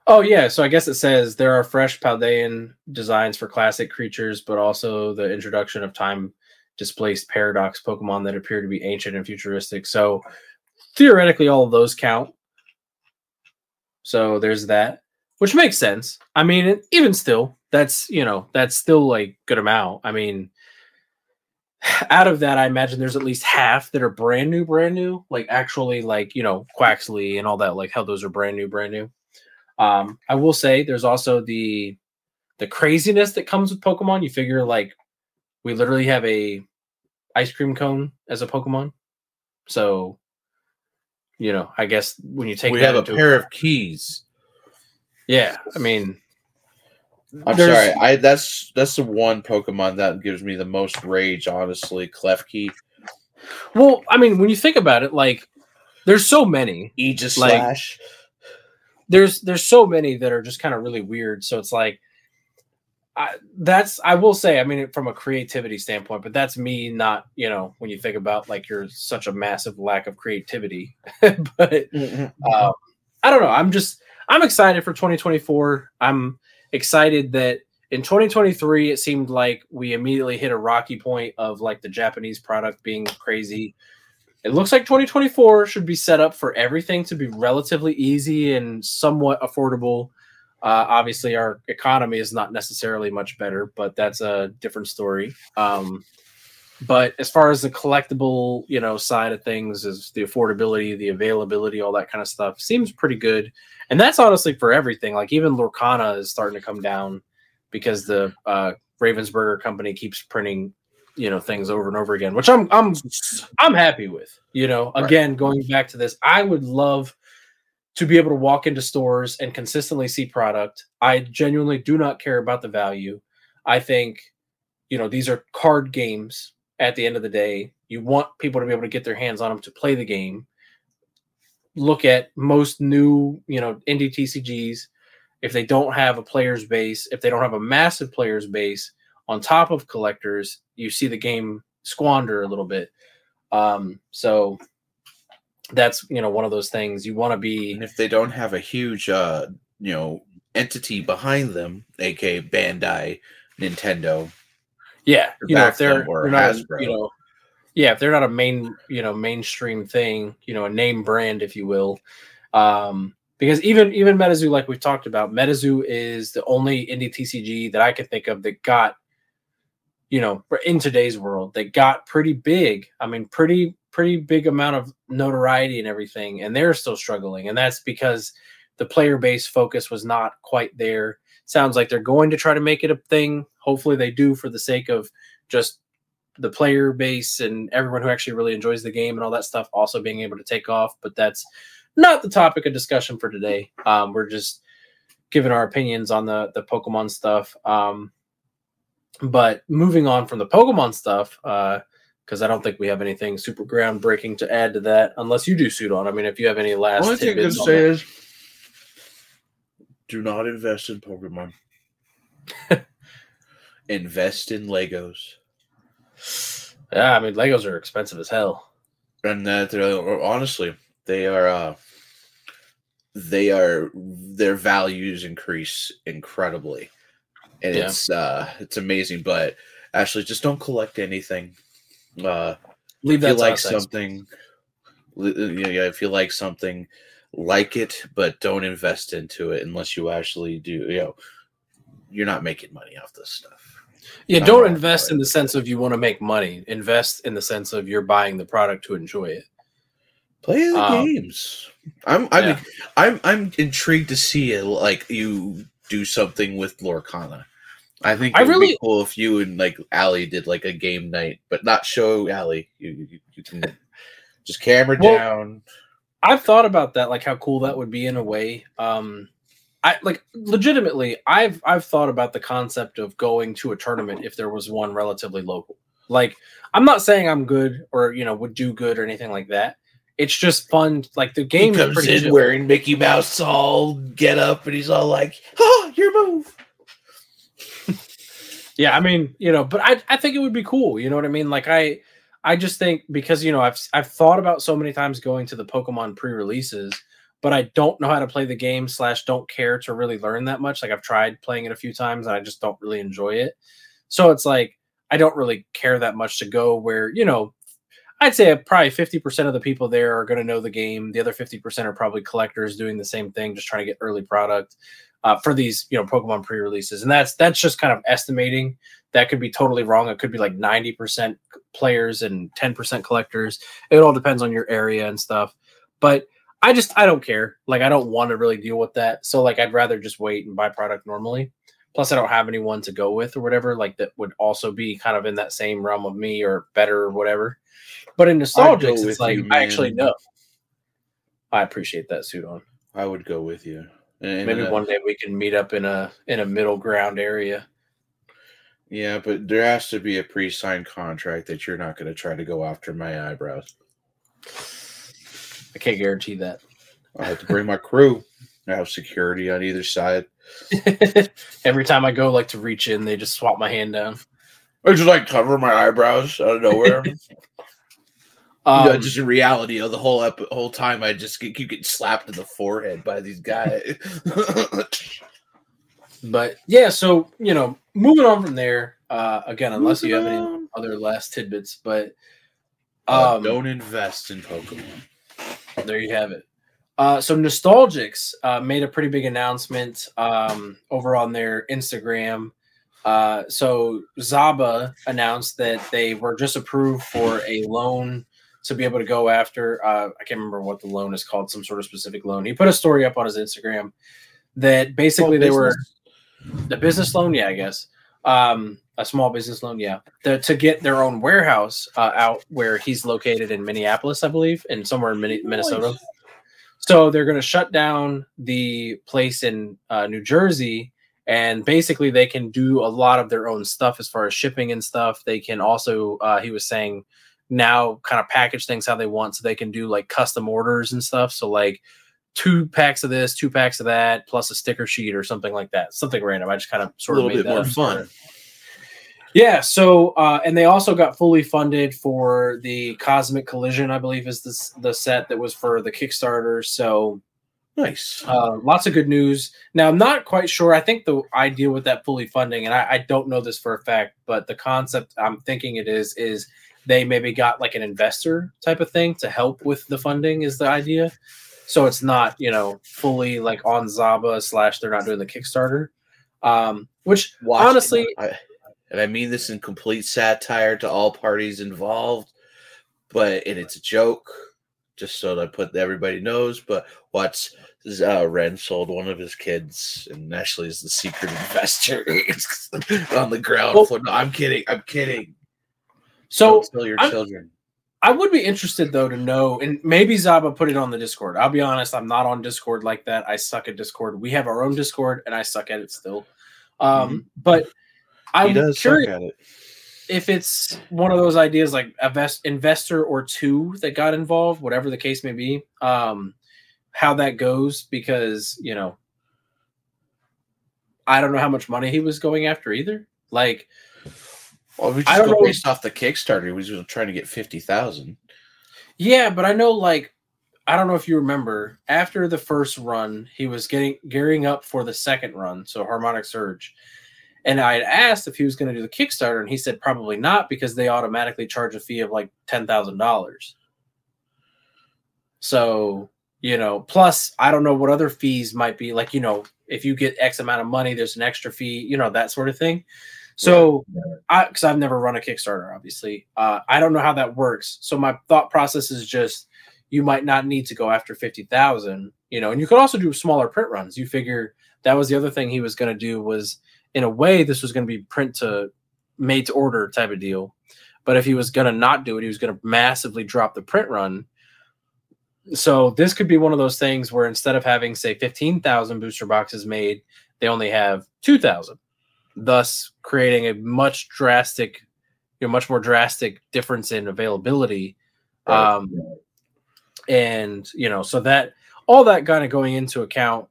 Oh yeah, so I guess it says there are fresh Paldean designs for classic creatures, but also the introduction of time displaced paradox Pokemon that appear to be ancient and futuristic. So theoretically, all of those count. So there's that, which makes sense. I mean, even still, that's you know that's still like good amount. I mean, [sighs] out of that, I imagine there's at least half that are brand new, brand new, like actually like you know Quaxly and all that, like how those are brand new, brand new. Um, I will say there's also the the craziness that comes with Pokemon. You figure like we literally have a ice cream cone as a Pokemon, so you know I guess when you take we that have a into- pair of keys. yeah, I mean. I'm there's- sorry. I that's that's the one Pokemon that gives me the most rage, honestly. Klefki. Well, I mean, when you think about it, like there's so many. Aegis Like- slash. there's there's so many that are just kind of really weird. So it's like I, that's I will say, I mean, from a creativity standpoint, but that's me not, you know, when you think about like you're such a massive lack of creativity. [laughs] but um, I don't know. I'm just I'm excited for 2024. I'm excited that in 2023 it seemed like we immediately hit a rocky point of like the Japanese product being crazy. It looks like 2024 should be set up for everything to be relatively easy and somewhat affordable. Uh, obviously, our economy is not necessarily much better, but that's a different story. Um, but as far as the collectible, you know, side of things, is the affordability, the availability, all that kind of stuff seems pretty good. And that's honestly for everything. Like even Lorcana is starting to come down because the uh, Ravensburger company keeps printing, you know, things over and over again, which I'm I'm I'm happy with. You know, Right. again, going back to this, I would love to be able to walk into stores and consistently see product. I genuinely do not care about the value. I think, you know, these are card games at the end of the day. You want people to be able to get their hands on them to play the game. Look at most new, you know, indie TCGs. If they don't have a players base, if they don't have a massive players base on top of collectors, you see the game squander a little bit. Um, so that's you know one of those things you want to be And if they don't have a huge, uh, you know, entity behind them, aka Bandai, Nintendo, Yeah, you know, if they're, they're not, you know, yeah, if they're not a main, you know, mainstream thing, you know, a name brand, if you will, um, because even even MetaZoo, like we've talked about, MetaZoo is the only indie TCG that I can think of that got, you know, in today's world, that got pretty big. I mean, pretty pretty big amount of notoriety and everything, and they're still struggling, and that's because the player base focus was not quite there. Sounds like they're going to try to make it a thing. Hopefully, they do for the sake of just the player base and everyone who actually really enjoys the game and all that stuff also being able to take off. But that's not the topic of discussion for today. Um, we're just giving our opinions on the the Pokemon stuff. Um, but moving on from the Pokemon stuff, because I don't think we have anything super groundbreaking to add to that, unless you do suit on. I mean, if you have any last only thing I can say that. is, do not invest in Pokemon. [laughs] invest in Legos, yeah, I mean, Legos are expensive as hell. and that they're honestly they are. uh they are their values increase incredibly and Yeah. it's uh it's amazing but actually just don't collect anything uh Leave if that you like something li- yeah, yeah, if you like something like it but don't invest into it unless you actually do you know you're not making money off this stuff Yeah, I'm don't invest in the sense of you want to make money. Invest in the sense of you're buying the product to enjoy it. play the Um, games i'm i'm yeah. i'm i'm intrigued to see it like you do something with lorcana I think I it would really- be cool if you and like Allie did like a game night, but not show Allie. You you, you can just camera Well, down. I've thought about that, like how cool that would be in a way. Um, I like legitimately, I've I've thought about the concept of going to a tournament if there was one relatively local. Like, I'm not saying I'm good or you know would do good or anything like that. It's just fun. Like the game he is comes pretty in chill. wearing Mickey Mouse all get up, and he's all like, "Oh, your move." Yeah, I mean, you know, but I I think it would be cool. You know what I mean? Like I I just think because you know I've I've thought about so many times going to the Pokemon pre-releases, but I don't know how to play the game slash don't care to really learn that much. Like I've tried playing it a few times and I just don't really enjoy it. So it's like I don't really care that much to go where you know I'd say probably 50% of the people there are going to know the game. The other 50% are probably collectors doing the same thing, just trying to get early product uh, for these, you know, Pokemon pre-releases. And that's that's just kind of estimating. That could be totally wrong. It could be like 90% players and 10% collectors. It all depends on your area and stuff. But I just I don't care. Like I don't want to really deal with that. So like I'd rather just wait and buy product normally. Plus I don't have anyone to go with or whatever like that would also be kind of in that same realm of me or better or whatever. But in Nostalgix, it's like you, I actually know. I appreciate that suit on. I would go with you. And, Maybe uh, one day we can meet up in a in a middle ground area. Yeah, but there has to be a pre-signed contract that you're not going to try to go after my eyebrows. I can't guarantee that. I have to bring my crew. I have security on either side. [laughs] Every time I go like to reach in, they just swap my hand down. I just like cover my eyebrows out of nowhere. [laughs] Um, you know, just in reality, of the whole ep- whole time, I just get, keep getting slapped in the forehead by these guys. [laughs] but yeah, so you know, moving on from there. Uh, again, unless you have any other last tidbits, but Uh, um, don't invest in Pokemon. there you have it. Uh, so Nostalgix uh, made a pretty big announcement um, over on their Instagram. Uh, so Zaba announced that they were just approved for a loan to be able to go after. Uh, I can't remember what the loan is called, some sort of specific loan. He put a story up on his Instagram that basically they were the business loan, yeah, I guess. Um, a small business loan, yeah, the, to get their own warehouse uh, out where he's located in Minneapolis, I believe, and somewhere in Minne- Minnesota. So they're going to shut down the place in uh, New Jersey, and basically they can do a lot of their own stuff as far as shipping and stuff. They can also, uh, he was saying, now kind of package things how they want, so they can do like custom orders and stuff. So like two packs of this, two packs of that, plus a sticker sheet or something like that. Something random. I just kind of A sort of little made bit that more fun. Yeah. So, uh, and they also got fully funded for the Cosmic Collision, I believe, is this the set that was for the Kickstarter. So, Nice. uh, lots of good news. Now, I'm not quite sure. I think the idea with that fully funding, and I, I don't know this for a fact, but the concept I'm thinking it is is they maybe got like an investor type of thing to help with the funding is the idea. So it's not you know fully like on Zaba slash they're not doing the Kickstarter. Um, which Watch- honestly, I, and I mean this in complete satire to all parties involved, but and it's a joke, just so that put everybody knows. But what's uh, Ren sold one of his kids, and Ashley is the secret [laughs] investor [laughs] on the ground Well- floor. No, I'm kidding. I'm kidding. So Don't your I'm- children. I would be interested though to know, and maybe Zaba put it on the Discord. I'll be honest, I'm not on Discord like that. I suck at Discord. We have our own Discord, and I suck at it still. Um, But Mm-hmm. He I'm curious it. if it's one of those ideas like a vest, investor or two that got involved, whatever the case may be. Um, how that goes because you know, I don't know how much money he was going after either. Like, Well, we I just don't go know- based off the Kickstarter. He was trying to get fifty thousand. Yeah, but I know like I don't know if you remember after the first run, he was getting gearing up for the second run, so Harmonic Surge. And I had asked if he was going to do the Kickstarter, and he said probably not because they automatically charge a fee of like ten thousand dollars. So you know, plus I don't know what other fees might be. Like you know, if you get X amount of money, there's an extra fee. You know that sort of thing. So I because I've never run a Kickstarter, obviously. Uh, I don't know how that works. So my thought process is just you might not need to go after fifty thousand, you know, and you could also do smaller print runs. You figure that was the other thing he was going to do was in a way this was going to be print to made to order type of deal. But if he was going to not do it, he was going to massively drop the print run. So this could be one of those things where instead of having say fifteen thousand booster boxes made, they only have two thousand thus creating a much drastic, you know, much more drastic difference in availability. Right. Um, and you know, so that all that kind of going into account,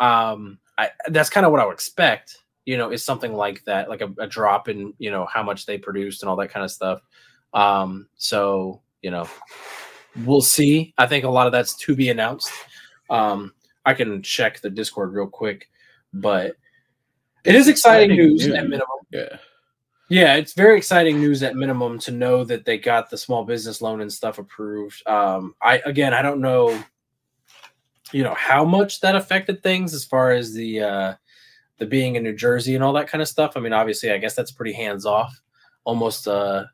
um, I, that's kind of what I would expect. You know, is something like that, like a, a drop in you know how much they produced and all that kind of stuff. Um, so you know, we'll see. I think a lot of that's to be announced. Um, I can check the Discord real quick, but it is exciting, Exciting news, news. at minimum. Yeah. Yeah, it's very exciting news at minimum to know that they got the small business loan and stuff approved. Um, I again, I don't know, you know, how much that affected things as far as the uh, the being in New Jersey and all that kind of stuff. I mean, obviously, I guess that's pretty hands off, almost uh,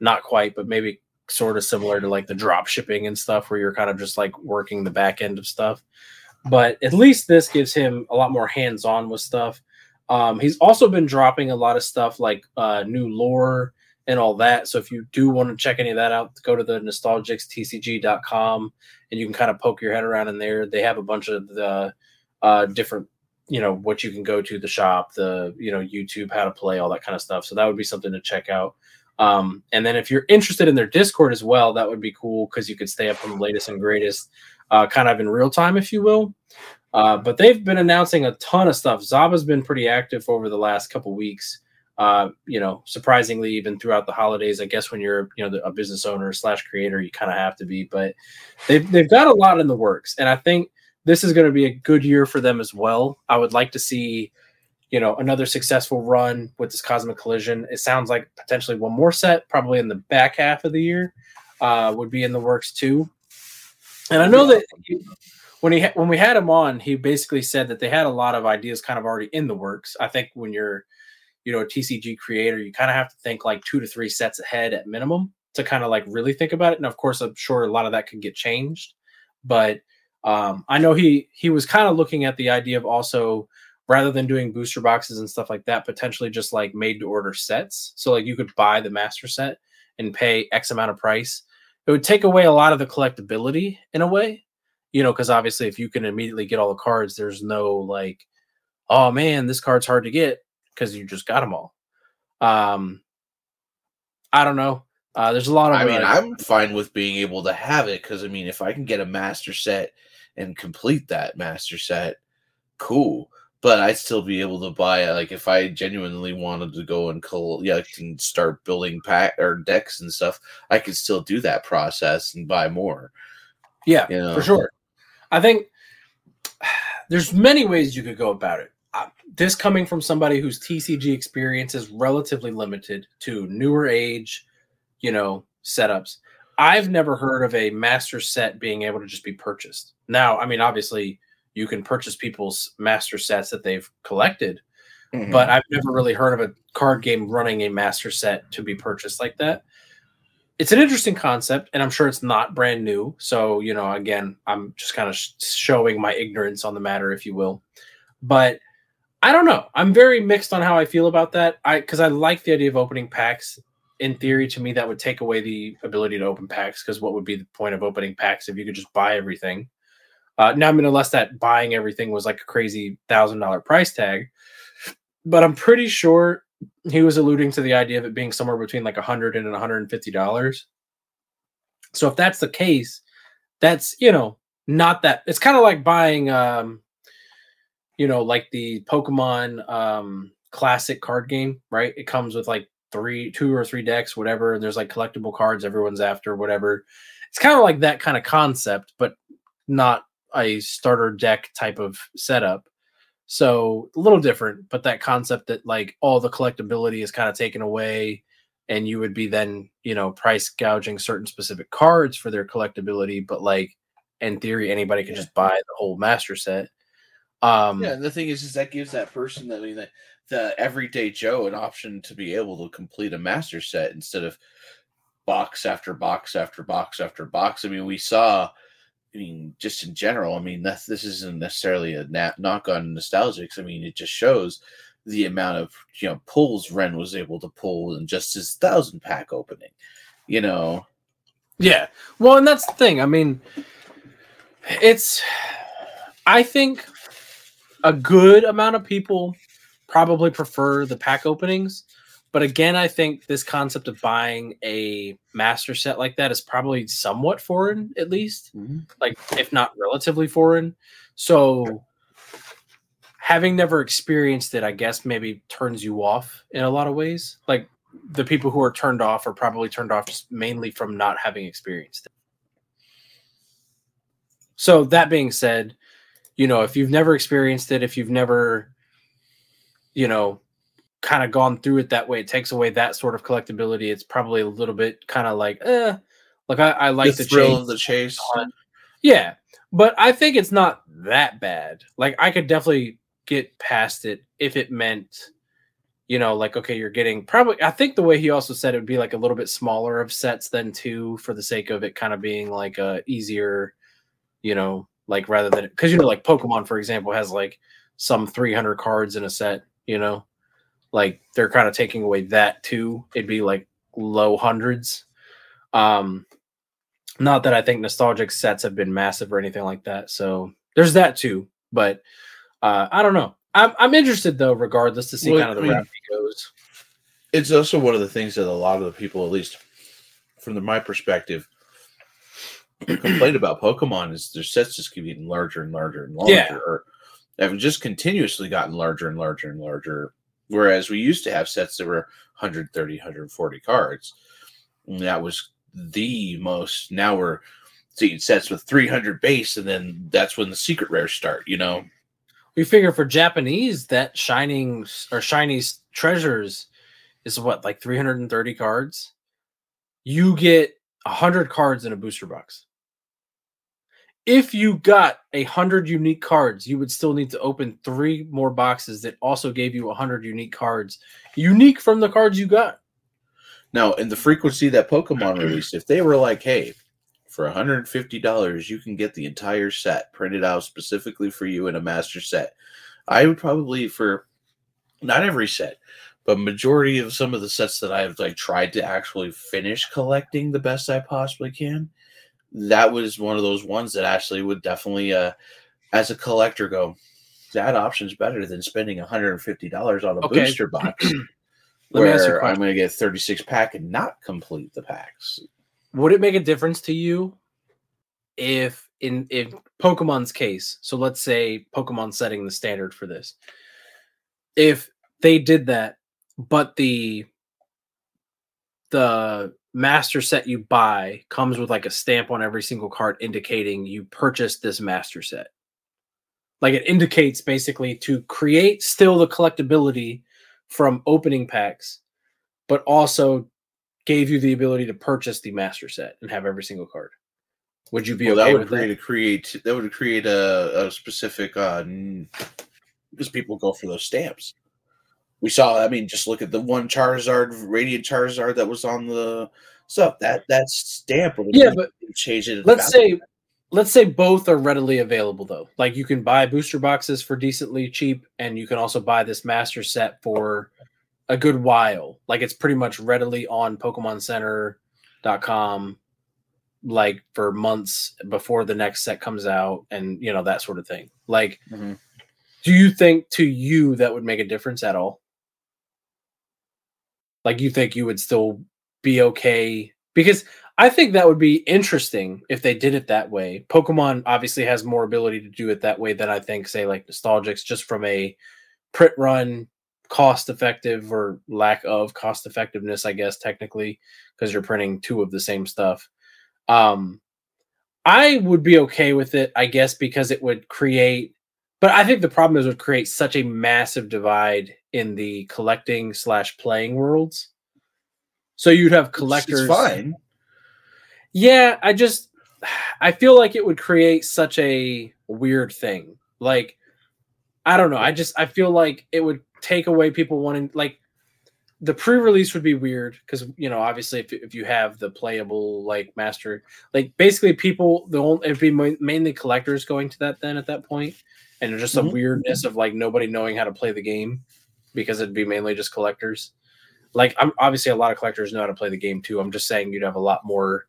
not quite, but maybe sort of similar to like the drop shipping and stuff, where you're kind of just like working the back end of stuff. But at least this gives him a lot more hands on with stuff. Um, he's also been dropping a lot of stuff like uh, new lore and all that. So if you do want to check any of that out, go to the nostalgixtcg.com and you can kind of poke your head around in there. They have a bunch of the uh, different, you know, what you can go to the shop, the, you know, YouTube, how to play, all that kind of stuff. So that would be something to check out. Um, and then if you're interested in their Discord as well, that would be cool because you could stay up on the latest and greatest, uh, kind of in real time, if you will. Uh, but they've been announcing a ton of stuff. Zaba's been pretty active over the last couple weeks. Uh, you know, surprisingly, even throughout the holidays, I guess when you're you know a business owner slash creator, you kind of have to be. But they've they've got a lot in the works, and I think this is going to be a good year for them as well. I would like to see you know another successful run with this cosmic collision it sounds like potentially one more set probably in the back half of the year uh, would be in the works too and i know that when he when we had him on he basically said that they had a lot of ideas kind of already in the works i think when you're you know a tcg creator you kind of have to think like two to three sets ahead at minimum to kind of like really think about it and of course i'm sure a lot of that can get changed but um, i know he he was kind of looking at the idea of also rather than doing booster boxes and stuff like that, potentially just like made to order sets. So like you could buy the master set and pay X amount of price. It would take away a lot of the collectability in a way, you know, because obviously if you can immediately get all the cards, there's no like, oh man, this card's hard to get because you just got them all. Um, I don't know. Uh, there's a lot of. I mean, I'm fine with being able to have it because I mean, if I can get a master set and complete that master set, cool but I'd still be able to buy it. Like if I genuinely wanted to go and collect yeah, and start building pack or decks and stuff, I could still do that process and buy more. Yeah, you know? for sure. I think there's many ways you could go about it. This coming from somebody whose TCG experience is relatively limited to newer age, you know, setups. I've never heard of a master set being able to just be purchased. Now, I mean, obviously, you can purchase people's master sets that they've collected. Mm-hmm. But I've never really heard of a card game running a master set to be purchased like that. It's an interesting concept, and I'm sure it's not brand new. So, you know, again, I'm just kind of sh- showing my ignorance on the matter, if you will. But I don't know. I'm very mixed on how I feel about that. I because I like the idea of opening packs. In theory, to me, that would take away the ability to open packs. Because what would be the point of opening packs if you could just buy everything? Uh, now, I mean, unless that buying everything was like a crazy thousand dollar price tag, but I'm pretty sure he was alluding to the idea of it being somewhere between like a hundred and one hundred and fifty dollars. So if that's the case, that's you know not that. It's kind of like buying, um, you know, like the Pokemon um, classic card game, right? It comes with like three, two or three decks, whatever. And there's like collectible cards everyone's after, whatever. It's kind of like that kind of concept, but not a starter deck type of setup. So a little different, but that concept that like all the collectability is kind of taken away and you would be then, you know, price gouging certain specific cards for their collectability, but like in theory anybody could yeah. just buy the whole master set. Um Yeah, and the thing is is that gives that person that I mean the, the everyday Joe an option to be able to complete a master set instead of box after box after box after box. I mean, we saw I mean, just in general, I mean, that's, this isn't necessarily a nat- knock on Nostalgix. I mean, it just shows the amount of you know pulls Ren was able to pull in just his thousand pack opening. You know. Yeah. Well, and that's the thing. I mean, it's. I think a good amount of people probably prefer the pack openings but again, I think this concept of buying a master set like that is probably somewhat foreign, at least, mm-hmm. like if not relatively foreign. So having never experienced it, I guess maybe turns you off in a lot of ways. Like the people who are turned off are probably turned off just mainly from not having experienced it. So that being said, you know, if you've never experienced it, if you've never, you know, kind of gone through it that way, it takes away that sort of collectability. It's probably a little bit kind of like, eh, like I, I like the, the thrill of the chase. Yeah, but I think it's not that bad. Like I could definitely get past it if it meant, you know, like okay, you're getting probably. I think the way he also said it would be like a little bit smaller of sets than two, for the sake of it kind of being like a easier, you know, like rather than because you know, like Pokemon for example has like some 300 cards in a set, you know like they're kind of taking away that too. It'd be like low hundreds. Um, not that I think nostalgic sets have been massive or anything like that. So there's that too. But uh, I don't know. I'm I'm interested though, regardless, to see well, kind of the I mean, route he goes. it's also one of the things that a lot of the people, at least from the, my perspective, complain about Pokemon is their sets just keep getting larger and larger and larger, Yeah. or have just continuously gotten larger and larger and larger. Whereas we used to have sets that were 130, 140 cards. That was the most. Now we're seeing sets with 300 base, and then that's when the secret rares start. You know, We figure for Japanese that shining or shiny treasures is what like 330 cards. You get 100 cards in a booster box. If you got a 100 unique cards, you would still need to open 3 more boxes that also gave you a 100 unique cards, unique from the cards you got. Now, in the frequency that Pokemon released, if they were like, hey, for $150, you can get the entire set printed out specifically for you in a master set, I would probably, for not every set, but majority of some of the sets that I've like tried to actually finish collecting the best I possibly can, that was one of those ones that actually would definitely, uh, as a collector, go, that option's better than spending $150 on a Okay. booster box. [clears throat] Let me ask you a where I'm going to get 36 pack and not complete the packs. Would it make a difference to you if in in Pokemon's case, so let's say Pokemon setting the standard for this. If they did that, but the the master set you buy comes with like a stamp on every single card indicating you purchased this master set. Like it indicates basically to create still the collectability from opening packs, but also gave you the ability to purchase the master set and have every single card. Would you be Well, okay that would create that? a create that would create a, a specific uh because people go for those stamps. We saw. I mean, just look at the one Charizard, Radiant Charizard that was on the stuff. That that stamp would Yeah, but change it. let's say let's say both are readily available though. Like you can buy booster boxes for decently cheap and you can also buy this master set for a good while. Like it's pretty much readily on pokemoncenter.com like for months before the next set comes out and you know that sort of thing. Like Mhm. do you think to you that would make a difference at all? Like you think you would still be okay because I think that would be interesting if they did it that way. Pokemon obviously has more ability to do it that way than I think, say, like Nostalgix, just from a print run, cost effective or lack of cost effectiveness, I guess, technically, because you're printing two of the same stuff. Um, I would be okay with it, I guess, because it would create. But I think the problem is it would create such a massive divide in the collecting slash playing worlds. So you'd have collectors. It's fine. Yeah, I just I feel like it would create such a weird thing. Like I don't know. I just I feel like it would take away people wanting like the pre-release would be weird because you know obviously if, if you have the playable like master like basically people the only it'd be mainly collectors going to that then at that point and just some Mhm. weirdness of like nobody knowing how to play the game because it'd be mainly just collectors. Like i'm obviously a lot of collectors know how to play the game too. I'm just saying you'd have a lot more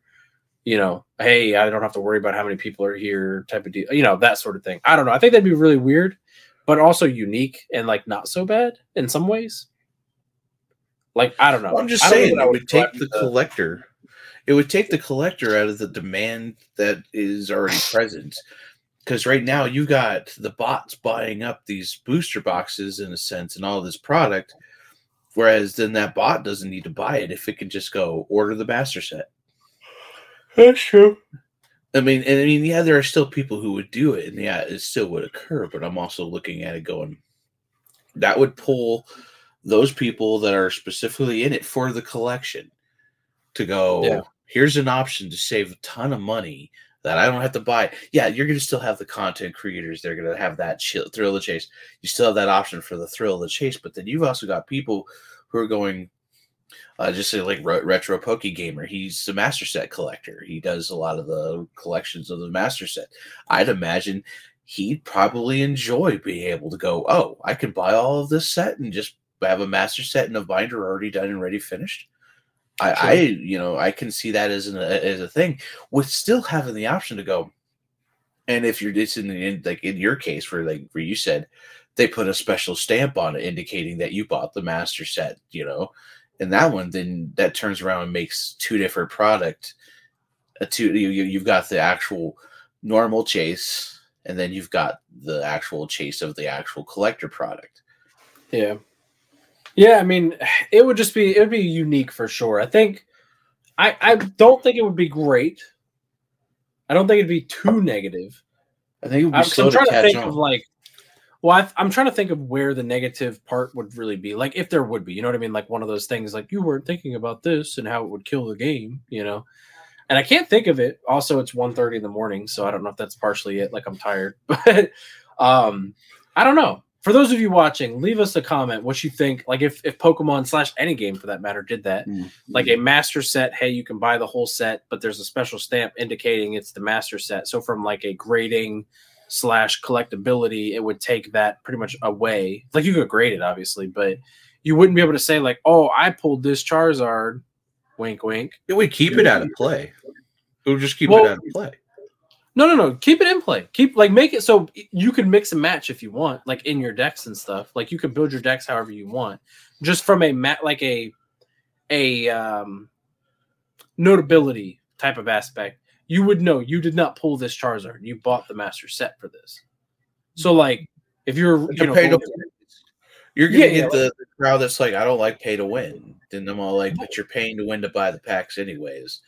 you know hey i don't have to worry about how many people are here type of deal you know that sort of thing. I don't know. I think that'd be really weird but also unique and like not so bad in some ways. Like i don't know. Well, I'm just saying that I would take the collector. It would take the collector out of the demand that is already present. Because right now you got the bots buying up these booster boxes in a sense and all this product, whereas then that bot doesn't need to buy it if it can just go order the master set. that's true I mean, and I mean, yeah, there are still people who would do it, and yeah, it still would occur. But I'm also looking at it going, that would pull those people that are specifically in it for the collection to go. Yeah. Here's an option to save a ton of money that I don't have to buy. Yeah, you're going to still have the content creators. They're going to have that chill, thrill of the chase. You still have that option for the thrill of the chase, but then you've also got people who are going. Uh, just say like Re- retro Poke Gamer, he's a master set collector. He does a lot of the collections of the master set. I'd imagine he'd probably enjoy being able to go, oh, I can buy all of this set and just have a master set and a binder already done and ready finished. I, Sure. I you know, I can see that as an as a thing with still having the option to go. And if you're it's in, the, in like in your case where like where you said they put a special stamp on it indicating that you bought the master set, you know, and that one, then that turns around and makes two different product. A two you, you you've got the actual normal chase, and then you've got the actual chase of the actual collector product. Yeah. Yeah, I mean, it would just be it would be unique for sure. I think I I don't think it would be great. I don't think it'd be too negative. I think it would be I'm, slow I'm trying to catch think on. of like, well, I, I'm trying to think of where the negative part would really be. Like, if there would be, you know what I mean? Like one of those things, like you weren't thinking about this and how it would kill the game, you know. And I can't think of it. Also, it's 1.30 in the morning, so I don't know if that's partially it. Like I'm tired, [laughs] but um, I don't know. For those of you watching, leave us a comment what you think. Like if if Pokemon slash any game for that matter did that, Mm. like a master set hey you can buy the whole set but there's a special stamp indicating it's the master set so from like a grading slash collectability it would take that pretty much away like you could grade it obviously but you wouldn't be able to say like oh i pulled this charizard wink wink It would keep it out of play. It would just keep Well- it out of play. No no no. Keep it in play. Keep like make it so you can mix and match if you want like in your decks and stuff. Like you can build your decks however you want. Just from a mat like a a um notability type of aspect you would know you did not pull this charizard. You bought the master set for this. So like if you're Like you know pay to going- You're gonna Yeah, yeah, get the, the crowd that's like, I don't like pay to win. Then I'm all like, but you're paying to win to buy the packs anyways.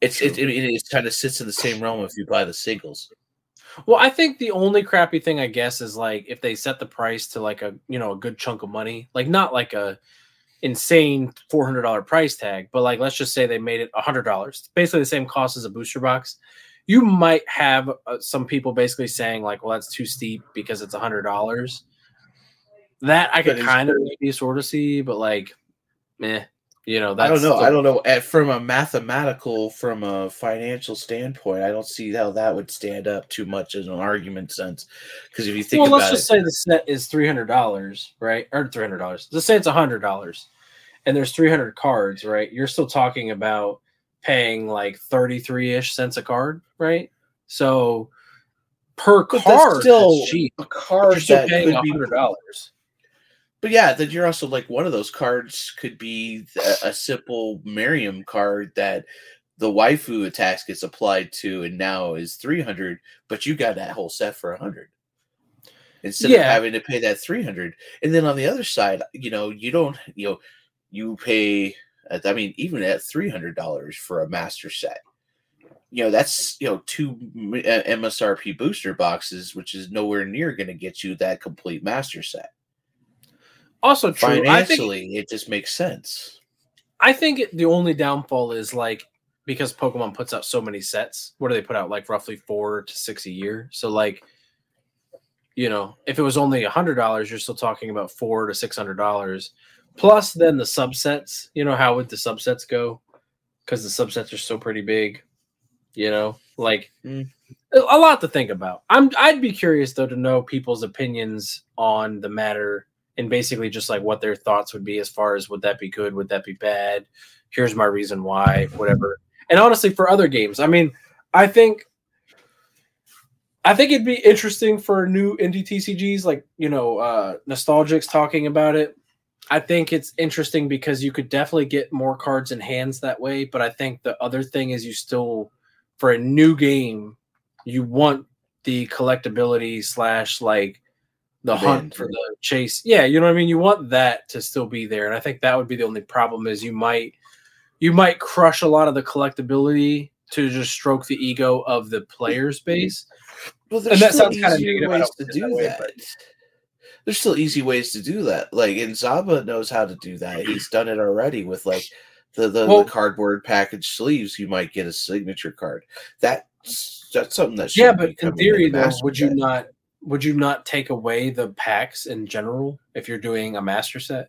It's it, it, it kind of sits in the same realm if you buy the singles. Well, I think the only crappy thing I guess is like if they set the price to like a you know a good chunk of money, like not like a insane four hundred dollar price tag, but like let's just say they made it hundred dollars, basically the same cost as a booster box. You might have uh, some people basically saying like, well, that's too steep because it's hundred dollars. That I could kind of maybe sort of see, but like, meh, you know, I don't know. the- I don't know. At, from a mathematical, from a financial standpoint, I don't see how that would stand up too much in an argument sense. Because if you think well, about let's just it, say the set is three hundred dollars, right? Or three hundred dollars. Let's say it's hundred dollars, and there's three hundred cards, right? You're still talking about paying like thirty three ish cents a card, right? So per But that's card, still that's cheap. a But card you're still that paying could be hundred dollars. But yeah, then you're also like one of those cards could be a, a simple Miriam card that the waifu attacks gets applied to, and now is three hundred. But you got that whole set for hundred instead of having to pay that three hundred. And then on the other side, you know, you don't, you know, you pay. I mean, even at three hundred dollars for a master set, you know, that's you know two MSRP booster boxes, which is nowhere near going to get you that complete master set Also true. I think it just makes sense I think it, the only downfall is like because Pokemon puts out so many sets. What do they put out? Like roughly four to six a year. So like, you know, if it was only a hundred dollars, you're still talking about four to six hundred dollars. Plus, then the subsets. You know, how would the subsets go? Because the subsets are still pretty big. You know, like Mm. a a lot to think about. I'm. I'd be curious though to know people's opinions on the matter and basically just like what their thoughts would be as far as would that be good, would that be bad? Here's my reason why, whatever. And honestly, for other games, I mean, I think I think it'd be interesting for new indie TCGs, like you know, uh Nostalgix talking about it. I think it's interesting because you could definitely get more cards in hands that way. But I think the other thing is you still, for a new game, you want the collectability slash like the hunt for the chase. Yeah, you know what I mean. You want that to still be there, and I think that would be the only problem is you might you might crush a lot of the collectability to just stroke the ego of the players base. well And that sounds kinda negative, ways to do that way, that. But- there's still easy ways to do that. Like and zaba knows how to do that. He's done it already with like the the, Well- the cardboard package sleeves. You might get a signature card. That's that's something that Yeah, but in theory, though, would you not would you not take away the packs in general if you're doing a master set?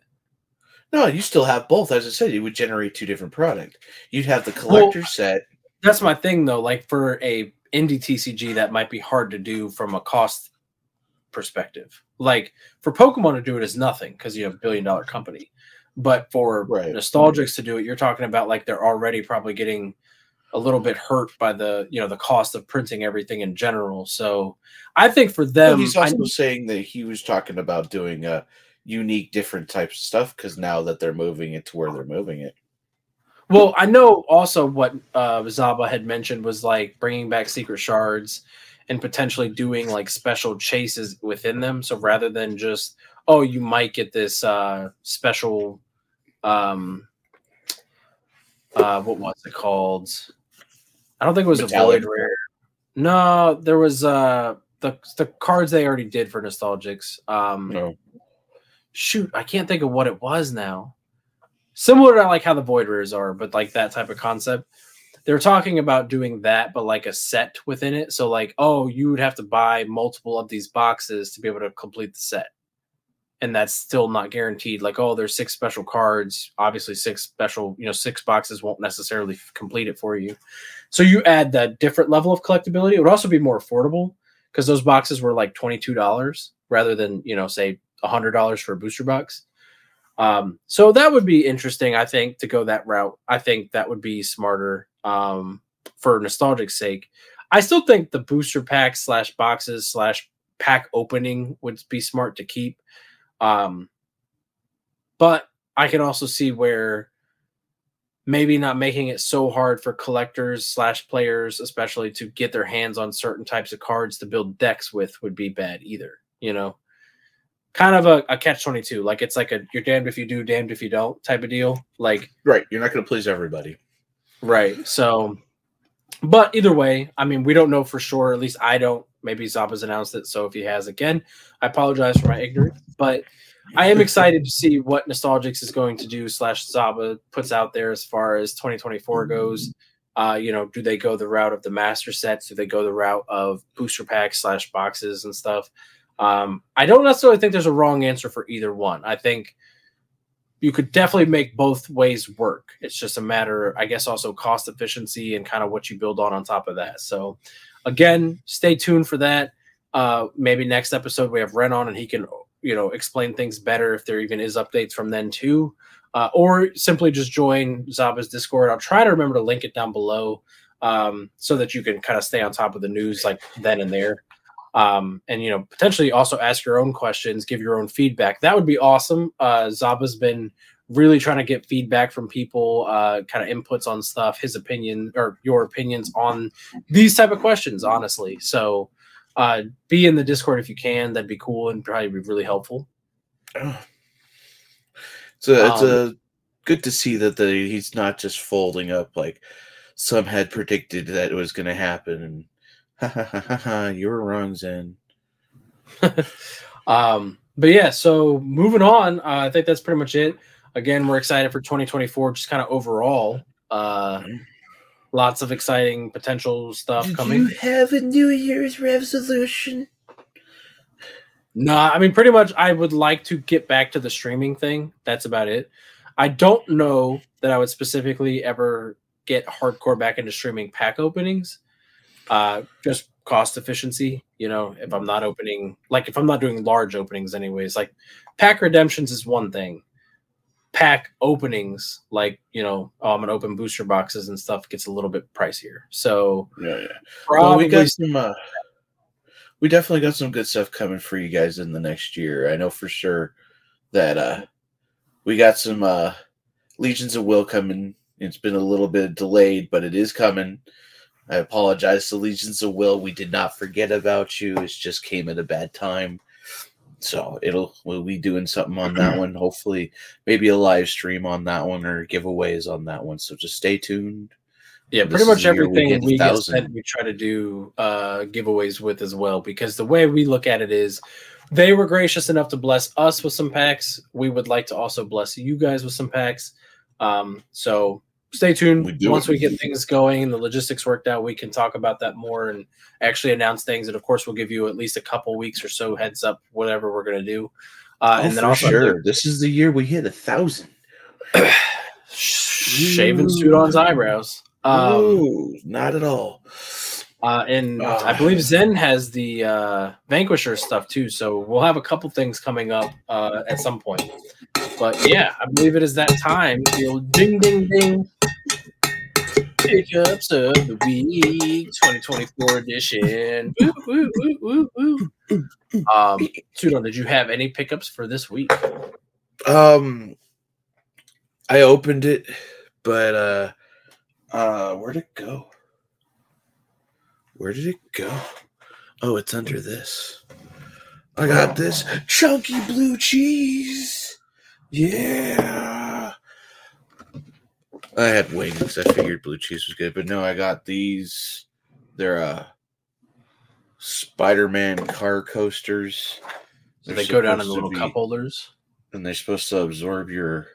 no you still have both as i said you would generate two different product you'd have the collector set That's my thing, though. Like for a indie TCG, that might be hard to do from a cost perspective. Like for Pokemon to do it is nothing because you have a billion dollar company. But for Right. nostalgix to do it, you're talking about like they're already probably getting a little bit hurt by the you know the cost of printing everything in general. So I think for Well, them, he's also know- saying that he was talking about doing a unique, different types of stuff because now that they're moving it to where they're moving it. Well, I know also what uh, Zaba had mentioned was like bringing back secret shards and potentially doing like special chases within them. So rather than just oh, you might get this uh, special, um, uh, what was it called? I don't think it was Metallic. a void rare. No, there was uh the the cards they already did for nostalgix. Um, No. shoot, I can't think of what it was now. Similar to like how the void rares are, but like that type of concept. They're talking about doing that, but like a set within it. So like, oh, you would have to buy multiple of these boxes to be able to complete the set. And that's still not guaranteed. Like, oh, there's six special cards. Obviously, six special, you know, six boxes won't necessarily complete it for you. So you add that different level of collectability. It would also be more affordable because those boxes were like $22 rather than, you know, say $100 for a booster box. Um, so that would be interesting, I think, to go that route. I think that would be smarter um, for nostalgic sake. I still think the booster pack slash boxes slash pack opening would be smart to keep. Um, but I can also see where maybe not making it so hard for collectors slash players, especially to get their hands on certain types of cards to build decks with, would be bad either. You know, kind of a, a catch twenty two. Like it's like a you're damned if you do, damned if you don't type of deal. Like Right. You're not going to please everybody. Right. So, but either way, I mean, we don't know for sure. At least I don't. Maybe Zappa's announced it. So if he has again, I apologize for my ignorance. But I am excited to see what Nostalgix is going to do. Slash Zappa puts out there as far as 2024 goes. Uh, you know, do they go the route of the master sets? Do they go the route of booster packs slash boxes and stuff? Um, I don't necessarily think there's a wrong answer for either one. I think you could definitely make both ways work. It's just a matter, I guess, also cost efficiency and kind of what you build on on top of that. So, again, stay tuned for that. Uh, maybe next episode we have Ren on and he can, you know, explain things better if there even is updates from then too. Uh, or simply just join Zaba's Discord. I'll try to remember to link it down below um, so that you can kind of stay on top of the news like then and there um, and you know potentially also ask your own questions, give your own feedback. That would be awesome. Uh, Zaba's been really trying to get feedback from people, uh, kind of inputs on stuff, his opinion or your opinions on these type of questions. Honestly, so uh, be in the Discord if you can. That'd be cool and probably be really helpful. [sighs] A, it's Um, a good to see that the, he's not just folding up like some had predicted that it was going to happen. And [laughs] ha ha ha ha, ha you were wrong, Zen. [laughs] um, but yeah, so moving on, uh, I think that's pretty much it. Again, we're excited for 2024, just kind of overall. Uh, lots of exciting potential stuff coming. You have a New Year's resolution? No, I mean, pretty much, I would like to get back to the streaming thing. That's about it. I don't know that I would specifically ever get hardcore back into streaming pack openings. Uh, just cost efficiency. You know, if I'm not opening, like if I'm not doing large openings, anyways, like pack redemptions is one thing. Pack openings, like you know, oh, I'm gonna open booster boxes and stuff, gets a little bit pricier. So Yeah, yeah. Well, we got some. Uh, we definitely got some good stuff coming for you guys in the next year. I know for sure that uh, we got some uh, Legions of Will coming. It's been a little bit delayed, but it is coming. I apologize to Legions of Will. We did not forget about you. It just came at a bad time. So it'll we'll be doing something on that [clears throat] one. Hopefully, maybe a live stream on that one or giveaways on that one. So just stay tuned. Yeah, pretty much everything we, get sent, we try to do uh, giveaways with as well. Because the way we look at it is, they were gracious enough to bless us with some packs. We would like to also bless you guys with some packs. Um, so stay tuned. do Once it. we get things going and the logistics worked out, we can talk about that more and actually announce things. And of course, we'll give you at least a couple weeks or so heads up, whatever we're going to do. Uh, Oh, and then also sure, this is the year we hit a thousand. shaving Sudan's eyebrows. Um, Ooh, not at all. Uh, and Ah. I believe Zen has the uh, Vanquisher stuff too. So we'll have a couple things coming up uh, at some point. But yeah, I believe it is that time. Ding, ding, ding. Pickups of the week, 2024 edition. Um, Sudon, did you have any pickups for this week? Um, I opened it, but uh, uh, where'd it go? Where did it go? Oh, it's under this. I got this chunky blue cheese. Yeah. I had wings. I figured blue cheese was good, but no, I got these. They're uh Spider-Man car coasters. So They're go down in the little be- cup holders. and they're supposed to absorb your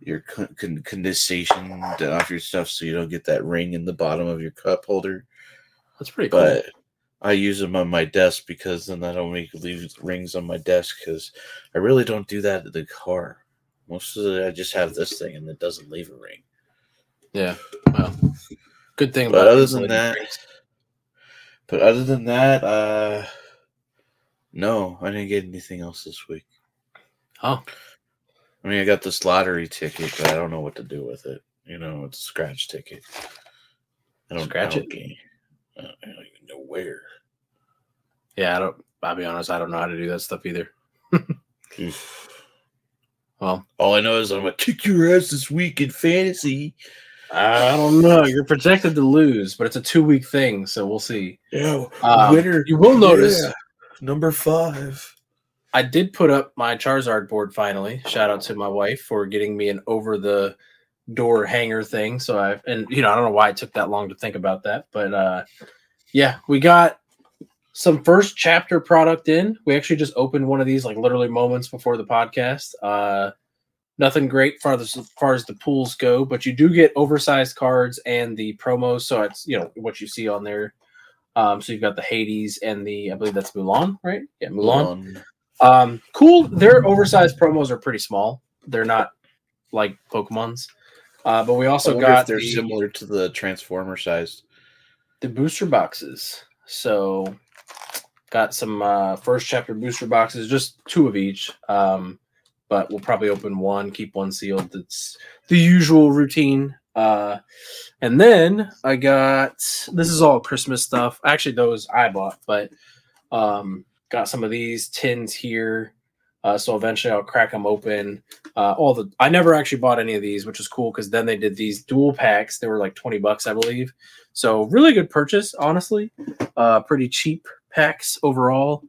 your con- con- condensation off your stuff, so you don't get that ring in the bottom of your cup holder. That's pretty cool. But I use them on my desk because then I don't make leave rings on my desk because I really don't do that in the car. Most of it, I just have this thing and it doesn't leave a ring. Yeah. Well, good thing But about other than that, drinks. but other than that, uh, no, I didn't get anything else this week. Oh, I mean, I got this lottery ticket, but I don't know what to do with it. You know, it's a scratch ticket. I don't Scratch I it? don't, I don't even know where. yeah. I don't. I'll be honest. I don't know how to do that stuff either. Well, All I know is I'm gonna kick your ass this week in fantasy. I don't know. You're projected to lose, but it's a two week thing, so we'll see. Yeah, Um, winner. you will notice Yeah, number five. I did put up my Charizard board finally. Shout out to my wife for getting me an over the door hanger thing. So I and you know I don't know why it took that long to think about that, but uh yeah, we got some first chapter product in. We actually just opened one of these like literally moments before the podcast. Uh nothing great far as, as far as the pools go, but you do get oversized cards and the promos. So it's you know what you see on there. Um, so you've got the Hades and the I believe that's Mulan, right? Yeah, Mulan. Um, cool. Their oversized promos are pretty small. They're not like Pokemon's. Uh, but we also got they're the, similar to the Transformer size. the booster boxes. So got some uh, first chapter booster boxes, just two of each. Um, but we'll probably open one, keep one sealed. That's the usual routine. Uh, and then I got this is all Christmas stuff. Actually, those I bought, but um, got some of these tins here. Uh, so eventually I'll crack them open. Uh, all the I never actually bought any of these, which is cool because then they did these dual packs. They were like twenty bucks, I believe. So really good purchase, honestly. Uh, pretty cheap packs overall.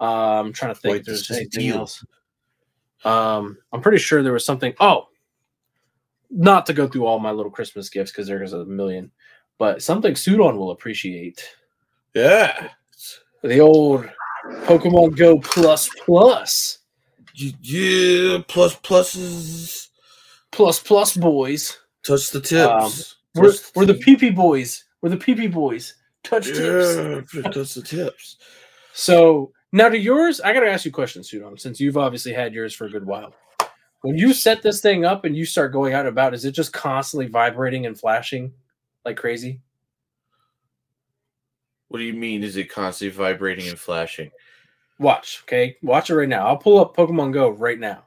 Uh, I'm trying to think if there's the anything steal. else. Um, I'm pretty sure there was something. Oh, not to go through all my little Christmas gifts because there's a million, but something Sudon will appreciate. Yeah. The old Pokemon Go Plus Plus Yeah, plus pluses. Plus Plus boys. Touch the tips. We're, Touch we're the PP boys. We're the PP boys. Touch tips. touch the tips. So now to yours, I gotta ask you a question, Sudon, since you've obviously had yours for a good while. When you set this thing up and you start going out and about, is it just constantly vibrating and flashing like crazy? What do you mean? Is it constantly vibrating and flashing? Watch, okay? Watch it right now. I'll pull up Pokemon Go right now.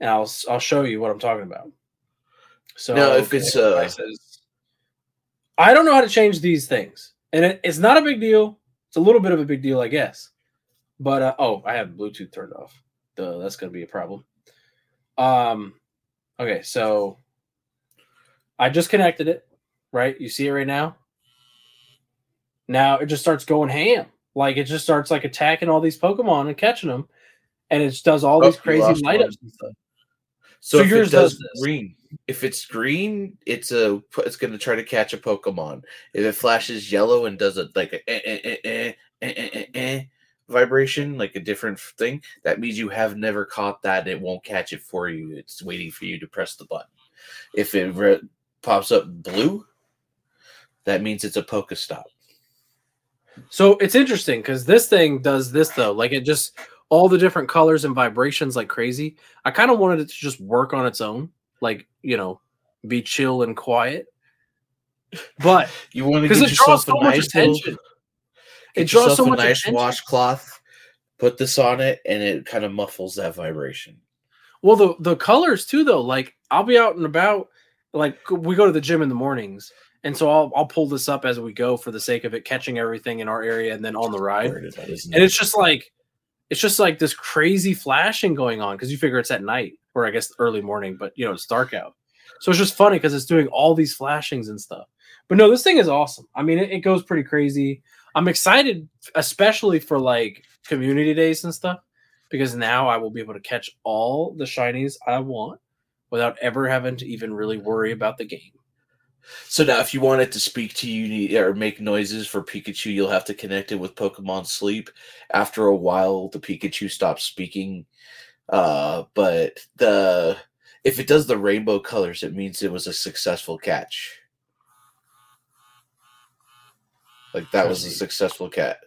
And I'll I'll show you what I'm talking about. So Now, if it's, connect uh, devices. I don't know how to change these things. And it, it's not a big deal. It's a little bit of a big deal, I guess. But uh, oh, I have Bluetooth turned off. Duh, that's gonna be a problem. Um okay, so I just connected it, right? You see it right now? Now it just starts going ham. Like it just starts like attacking all these Pokemon and catching them, and it just does all Oh, these crazy light ups and stuff. So, So if yours it does does green. If it's green, it's a it's going to try to catch a Pokemon. If it flashes yellow and does it like a eh, eh, eh, vibration, like a different thing, that means you have never caught that. It won't catch it for you. It's waiting for you to press the button. If it re- pops up blue, that means it's a Pokestop. So it's interesting because this thing does this though. Like it just all the different colors and vibrations like crazy. I kind of wanted it to just work on its own, like you know, be chill and quiet. But You want to get yourself so a much nice little- attention, Get it draws so a much nice attention. washcloth. Put this on it, and it kind of muffles that vibration. Well, the the colors too, though. Like I'll be out and about, like we go to the gym in the mornings, and so I'll I'll pull this up as we go for the sake of it catching everything in our area and then on the ride. And it? it's just like it's just like this crazy flashing going on because you figure it's at night or I guess early morning, but you know it's dark out. So it's just funny because it's doing all these flashings and stuff. But no, this thing is awesome. I mean, it, it goes pretty crazy. I'm excited, especially for like community days and stuff, because now I will be able to catch all the shinies I want without ever having to even really worry about the game. So now, if you want it to speak to you or make noises for Pikachu, you'll have to connect it with Pokemon Sleep. After a while, the Pikachu stops speaking. Uh, but the if it does the rainbow colors, it means it was a successful catch. Like that was a successful cat.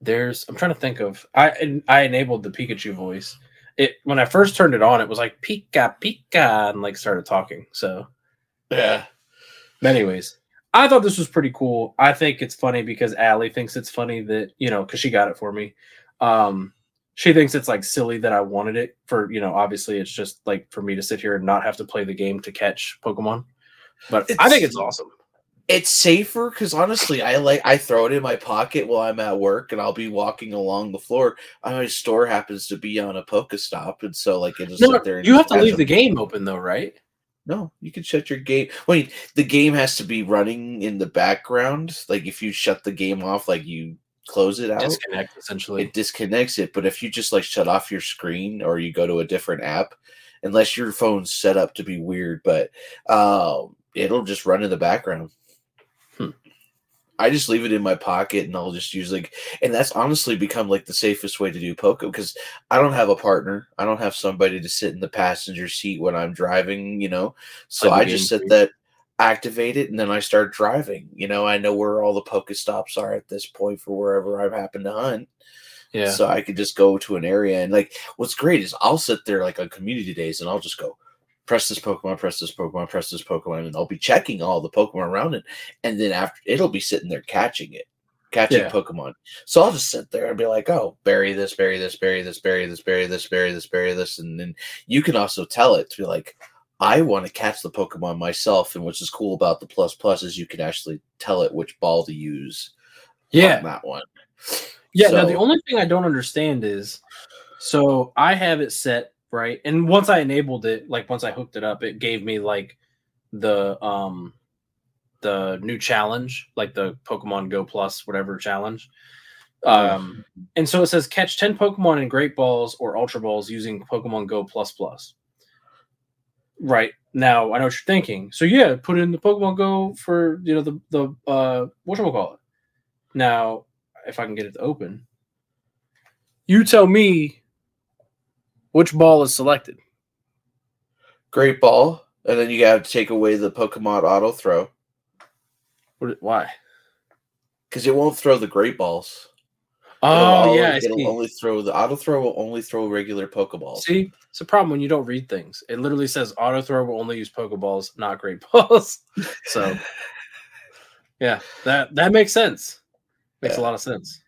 there's I'm trying to think of I I enabled the Pikachu voice. It when I first turned it on, it was like Pika Pika and like started talking. So Yeah. anyways, I thought this was pretty cool. I think it's funny because Allie thinks it's funny that, you know, because she got it for me. Um she thinks it's like silly that I wanted it for, you know, obviously it's just like for me to sit here and not have to play the game to catch Pokemon. But I think It's- it's awesome. It's safer because honestly, I like I throw it in my pocket while I'm at work, and I'll be walking along the floor. My store happens to be on a Pokestop, and so like it just No, there. You have to leave them. the game open though, right? No, you can shut your game. Wait, the game has to be running in the background. Like if you shut the game off, like you close it out, Disconnect essentially. it disconnects it. But if you just like shut off your screen or you go to a different app, unless your phone's set up to be weird, but um, it'll just run in the background. I just leave it in my pocket and I'll just use like, and that's honestly become like the safest way to do poker because I don't have a partner. I don't have somebody to sit in the passenger seat when I'm driving, you know. So I just set that, activate it, and then I start driving. You know, I know where all the Poke stops are at this point for wherever I happen to hunt. yeah. So I could just go to an area and like what's great is I'll sit there like on community days and I'll just go press this Pokemon, press this Pokemon, press this Pokemon, and I'll be checking all the Pokemon around it. And then after it'll be sitting there catching it, catching Yeah. Pokemon. So I'll just sit there and be like, oh, bury this, bury this, bury this, bury this, bury this, bury this, bury this. And then you can also tell it to be like, I want to catch the Pokemon myself. And what's is cool about the plus plus is you can actually tell it which ball to use yeah. on that one. Yeah. now the only thing I don't understand is, so I have it set right, and once I enabled it, like once I hooked it up, it gave me like the um the new challenge, like the Pokemon Go Plus whatever challenge. Um, and so it says catch ten Pokemon in Great Balls or Ultra Balls using Pokemon Go Plus Plus. Right now, I know what you're thinking. So yeah, put in the Pokemon Go for you know the the uh what call it. Now, if I can get it to open, you tell me which ball is selected. Great ball. And then you got to take away the Pokemon auto throw What, why? because it won't throw the great balls. Oh, it'll Oh only- yeah, it'll see. only throw the auto throw will only throw regular Pokeballs. See, it's a problem when you don't read things. It literally says auto throw will only use Pokeballs, not Great [laughs] Balls. So, yeah, that that makes sense. Makes a lot of sense.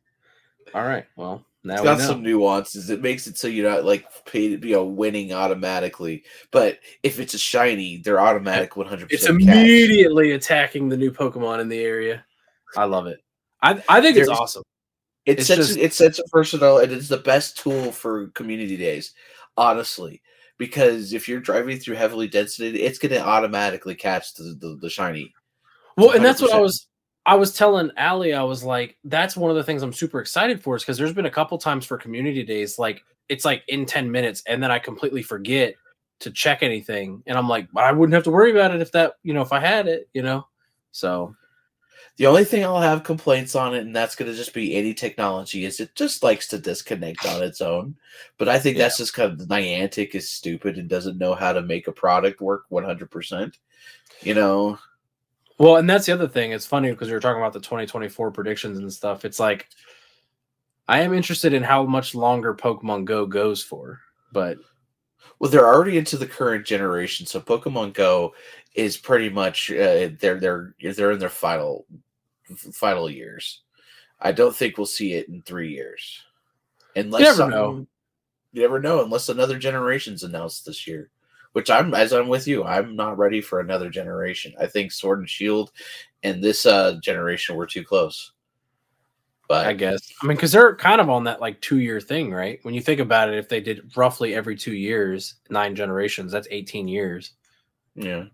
All right, well now It's got some nuances. It makes it so you're not like paid, you know, winning automatically. But if it's a shiny, they're automatic 100. It's immediately attacking the new Pokemon in the area. I love it. I I think it's awesome. It It's sets just- it sets a personnel, and it's the best tool for community days, honestly. Because if you're driving through heavily density, it's going to automatically catch the, the, the shiny. Well, and that's what I was I was telling Allie, I was like, that's one of the things I'm super excited for is because there's been a couple times for community days, like it's like in 10 minutes, and then I completely forget to check anything. And I'm like, but I wouldn't have to worry about it if that, you know, if I had it, you know. So The only thing I'll have complaints on it, and that's going to just be any technology, is it just likes to disconnect on its own. But I think Yeah. that's just kind of Niantic is stupid and doesn't know how to make a product work 100%. You know, well, and that's the other thing. It's funny because we were talking about the 2024 predictions and stuff. It's like I am interested in how much longer Pokemon Go goes for, but well, they're already into the current generation, so Pokemon Go is pretty much uh, they're they're they're in their final final years. I don't think we'll see it in three years, unless you never know. You never know unless another generation's announced this year. Which I'm as I'm with you, I'm not ready for another generation. I think Sword and Shield and this uh generation were too close. But I guess. I mean, because they're kind of on that like two year thing, right? When you think about it, if they did roughly every two years, nine generations, that's 18 years. yeah.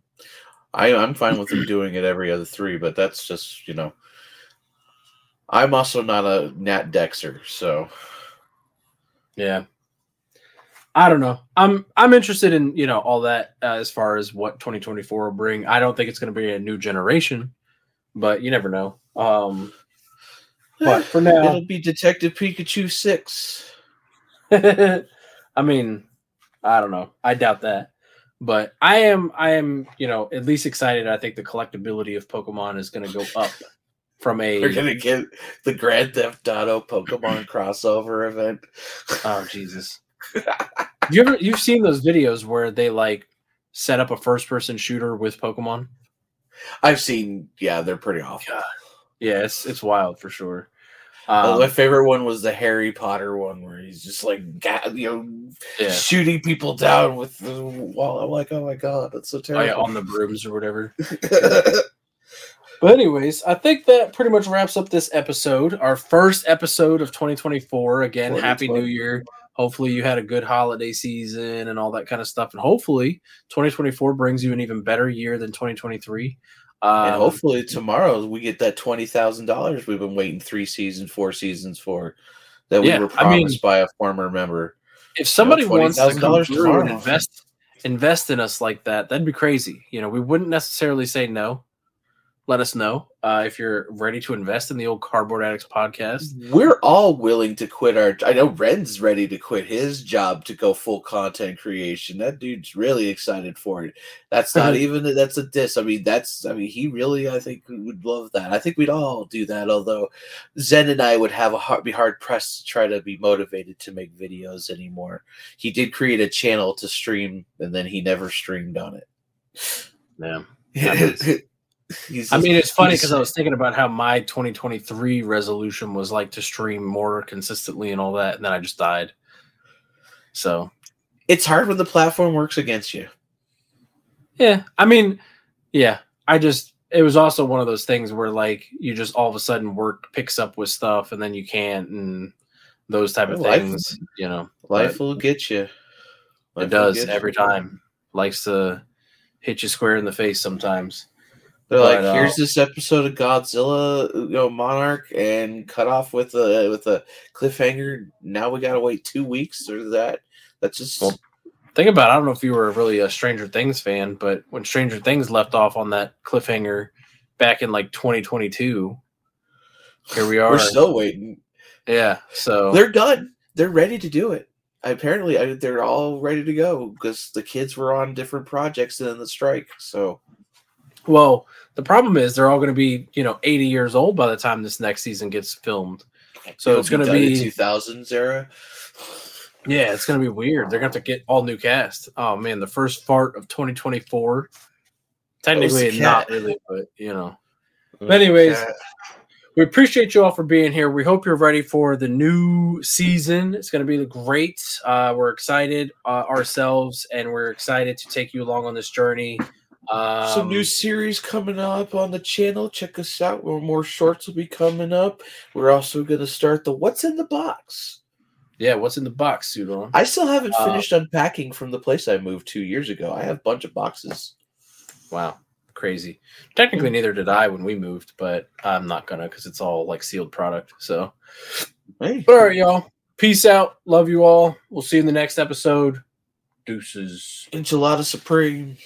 I, I'm fine with them [clears throat] doing it every other three, but that's just, you know. I'm also not a Nat Dexer, so Yeah. I don't know. I'm I'm interested in you know all that uh, as far as what 2024 will bring. I don't think it's going to be a new generation, but you never know. Um, but for [sighs] now, it'll be Detective Pikachu six. [laughs] I mean, I don't know. I doubt that. But I am I am, you know, at least excited. I think the collectability of Pokemon is gonna go up from a We're gonna get the Grand Theft Auto Pokemon crossover event. oh Jesus. You ever you've seen those videos where they like set up a first person shooter with Pokemon? I've seen, yeah, they're pretty awful. Yeah, it's it's wild for sure. Uh, Um, my favorite one was the Harry Potter one where he's just like, you know, yeah. shooting people down with the wall. I'm like, oh my god, that's so Oh, yeah, terrible. on the brooms or whatever. [laughs] But anyways, I think that pretty much wraps up this episode. Our first episode of 2024. Again, happy new year. Hopefully you had a good holiday season and all that kind of stuff. And hopefully 2024 brings you an even better year than 2023. Um, and hopefully tomorrow we get that twenty thousand dollars we've been waiting three seasons, four seasons for that we Yeah, were I mean- promised by a former member. if somebody wants to come $20,000 through and invest invest in us like that, that'd be crazy. You know, we wouldn't necessarily say no. Let us know uh, if you're ready to invest in the old Cardboard Addicts podcast. We're all willing to quit our. I know Ren's ready to quit his job to go full content creation. That dude's really excited for it. That's not [laughs] even that's a diss. I mean, that's I mean, he really I think would love that. I think we'd all do that. Although Zen and I would have a hard, be hard pressed to try to be motivated to make videos anymore. He did create a channel to stream, and then he never streamed on it. Yeah. [laughs] He's I mean, it's funny because I was thinking about how my 2023 resolution was like to stream more consistently and all that, and then I just died. So it's hard when the platform works against you. yeah, I mean, yeah, I just it was also one of those things where like you just all of a sudden work picks up with stuff and then you can't and those type of Life- things, you know. Life will get you. It does every time. Likes to hit you square in the face sometimes. They're like, But, uh, here's this episode of Godzilla, you know, Monarch, and cut off with a with a cliffhanger. Now we gotta wait two weeks or that. That's just Well, Think about it, I don't know if you were really a Stranger Things fan, but when Stranger Things left off on that cliffhanger back in like 2022, here we are. we're still waiting. yeah. So They're done. They're ready to do it. Apparently, I, they're all ready to go because the kids were on different projects than the strike. So well, the problem is they're all going to be, you know, 80 years old by the time this next season gets filmed. So it'll it's done in be- 2000s era. Yeah, it's going to be weird. They're going to have to get all new cast. Oh man, the first part of 2024. Technically, not really, but you know. But Anyways, we appreciate you all for being here. We hope you're ready for the new season. It's going to be great. Uh, we're excited uh, ourselves, and we're excited to take you along on this journey. Um, Some new series coming up on the channel. Check us out. Where more shorts will be coming up. We're also going to start the "What's in the Box." yeah. What's in the box, Sudan? I still haven't Uh, finished unpacking from the place I moved two years ago. I have a bunch of boxes. Wow, crazy. Technically, neither did I when we moved, but I'm not gonna because it's all like sealed product. So, Hey, but all right, y'all. Peace out. Love you all. We'll see you in the next episode. Deuces. enchilada supreme.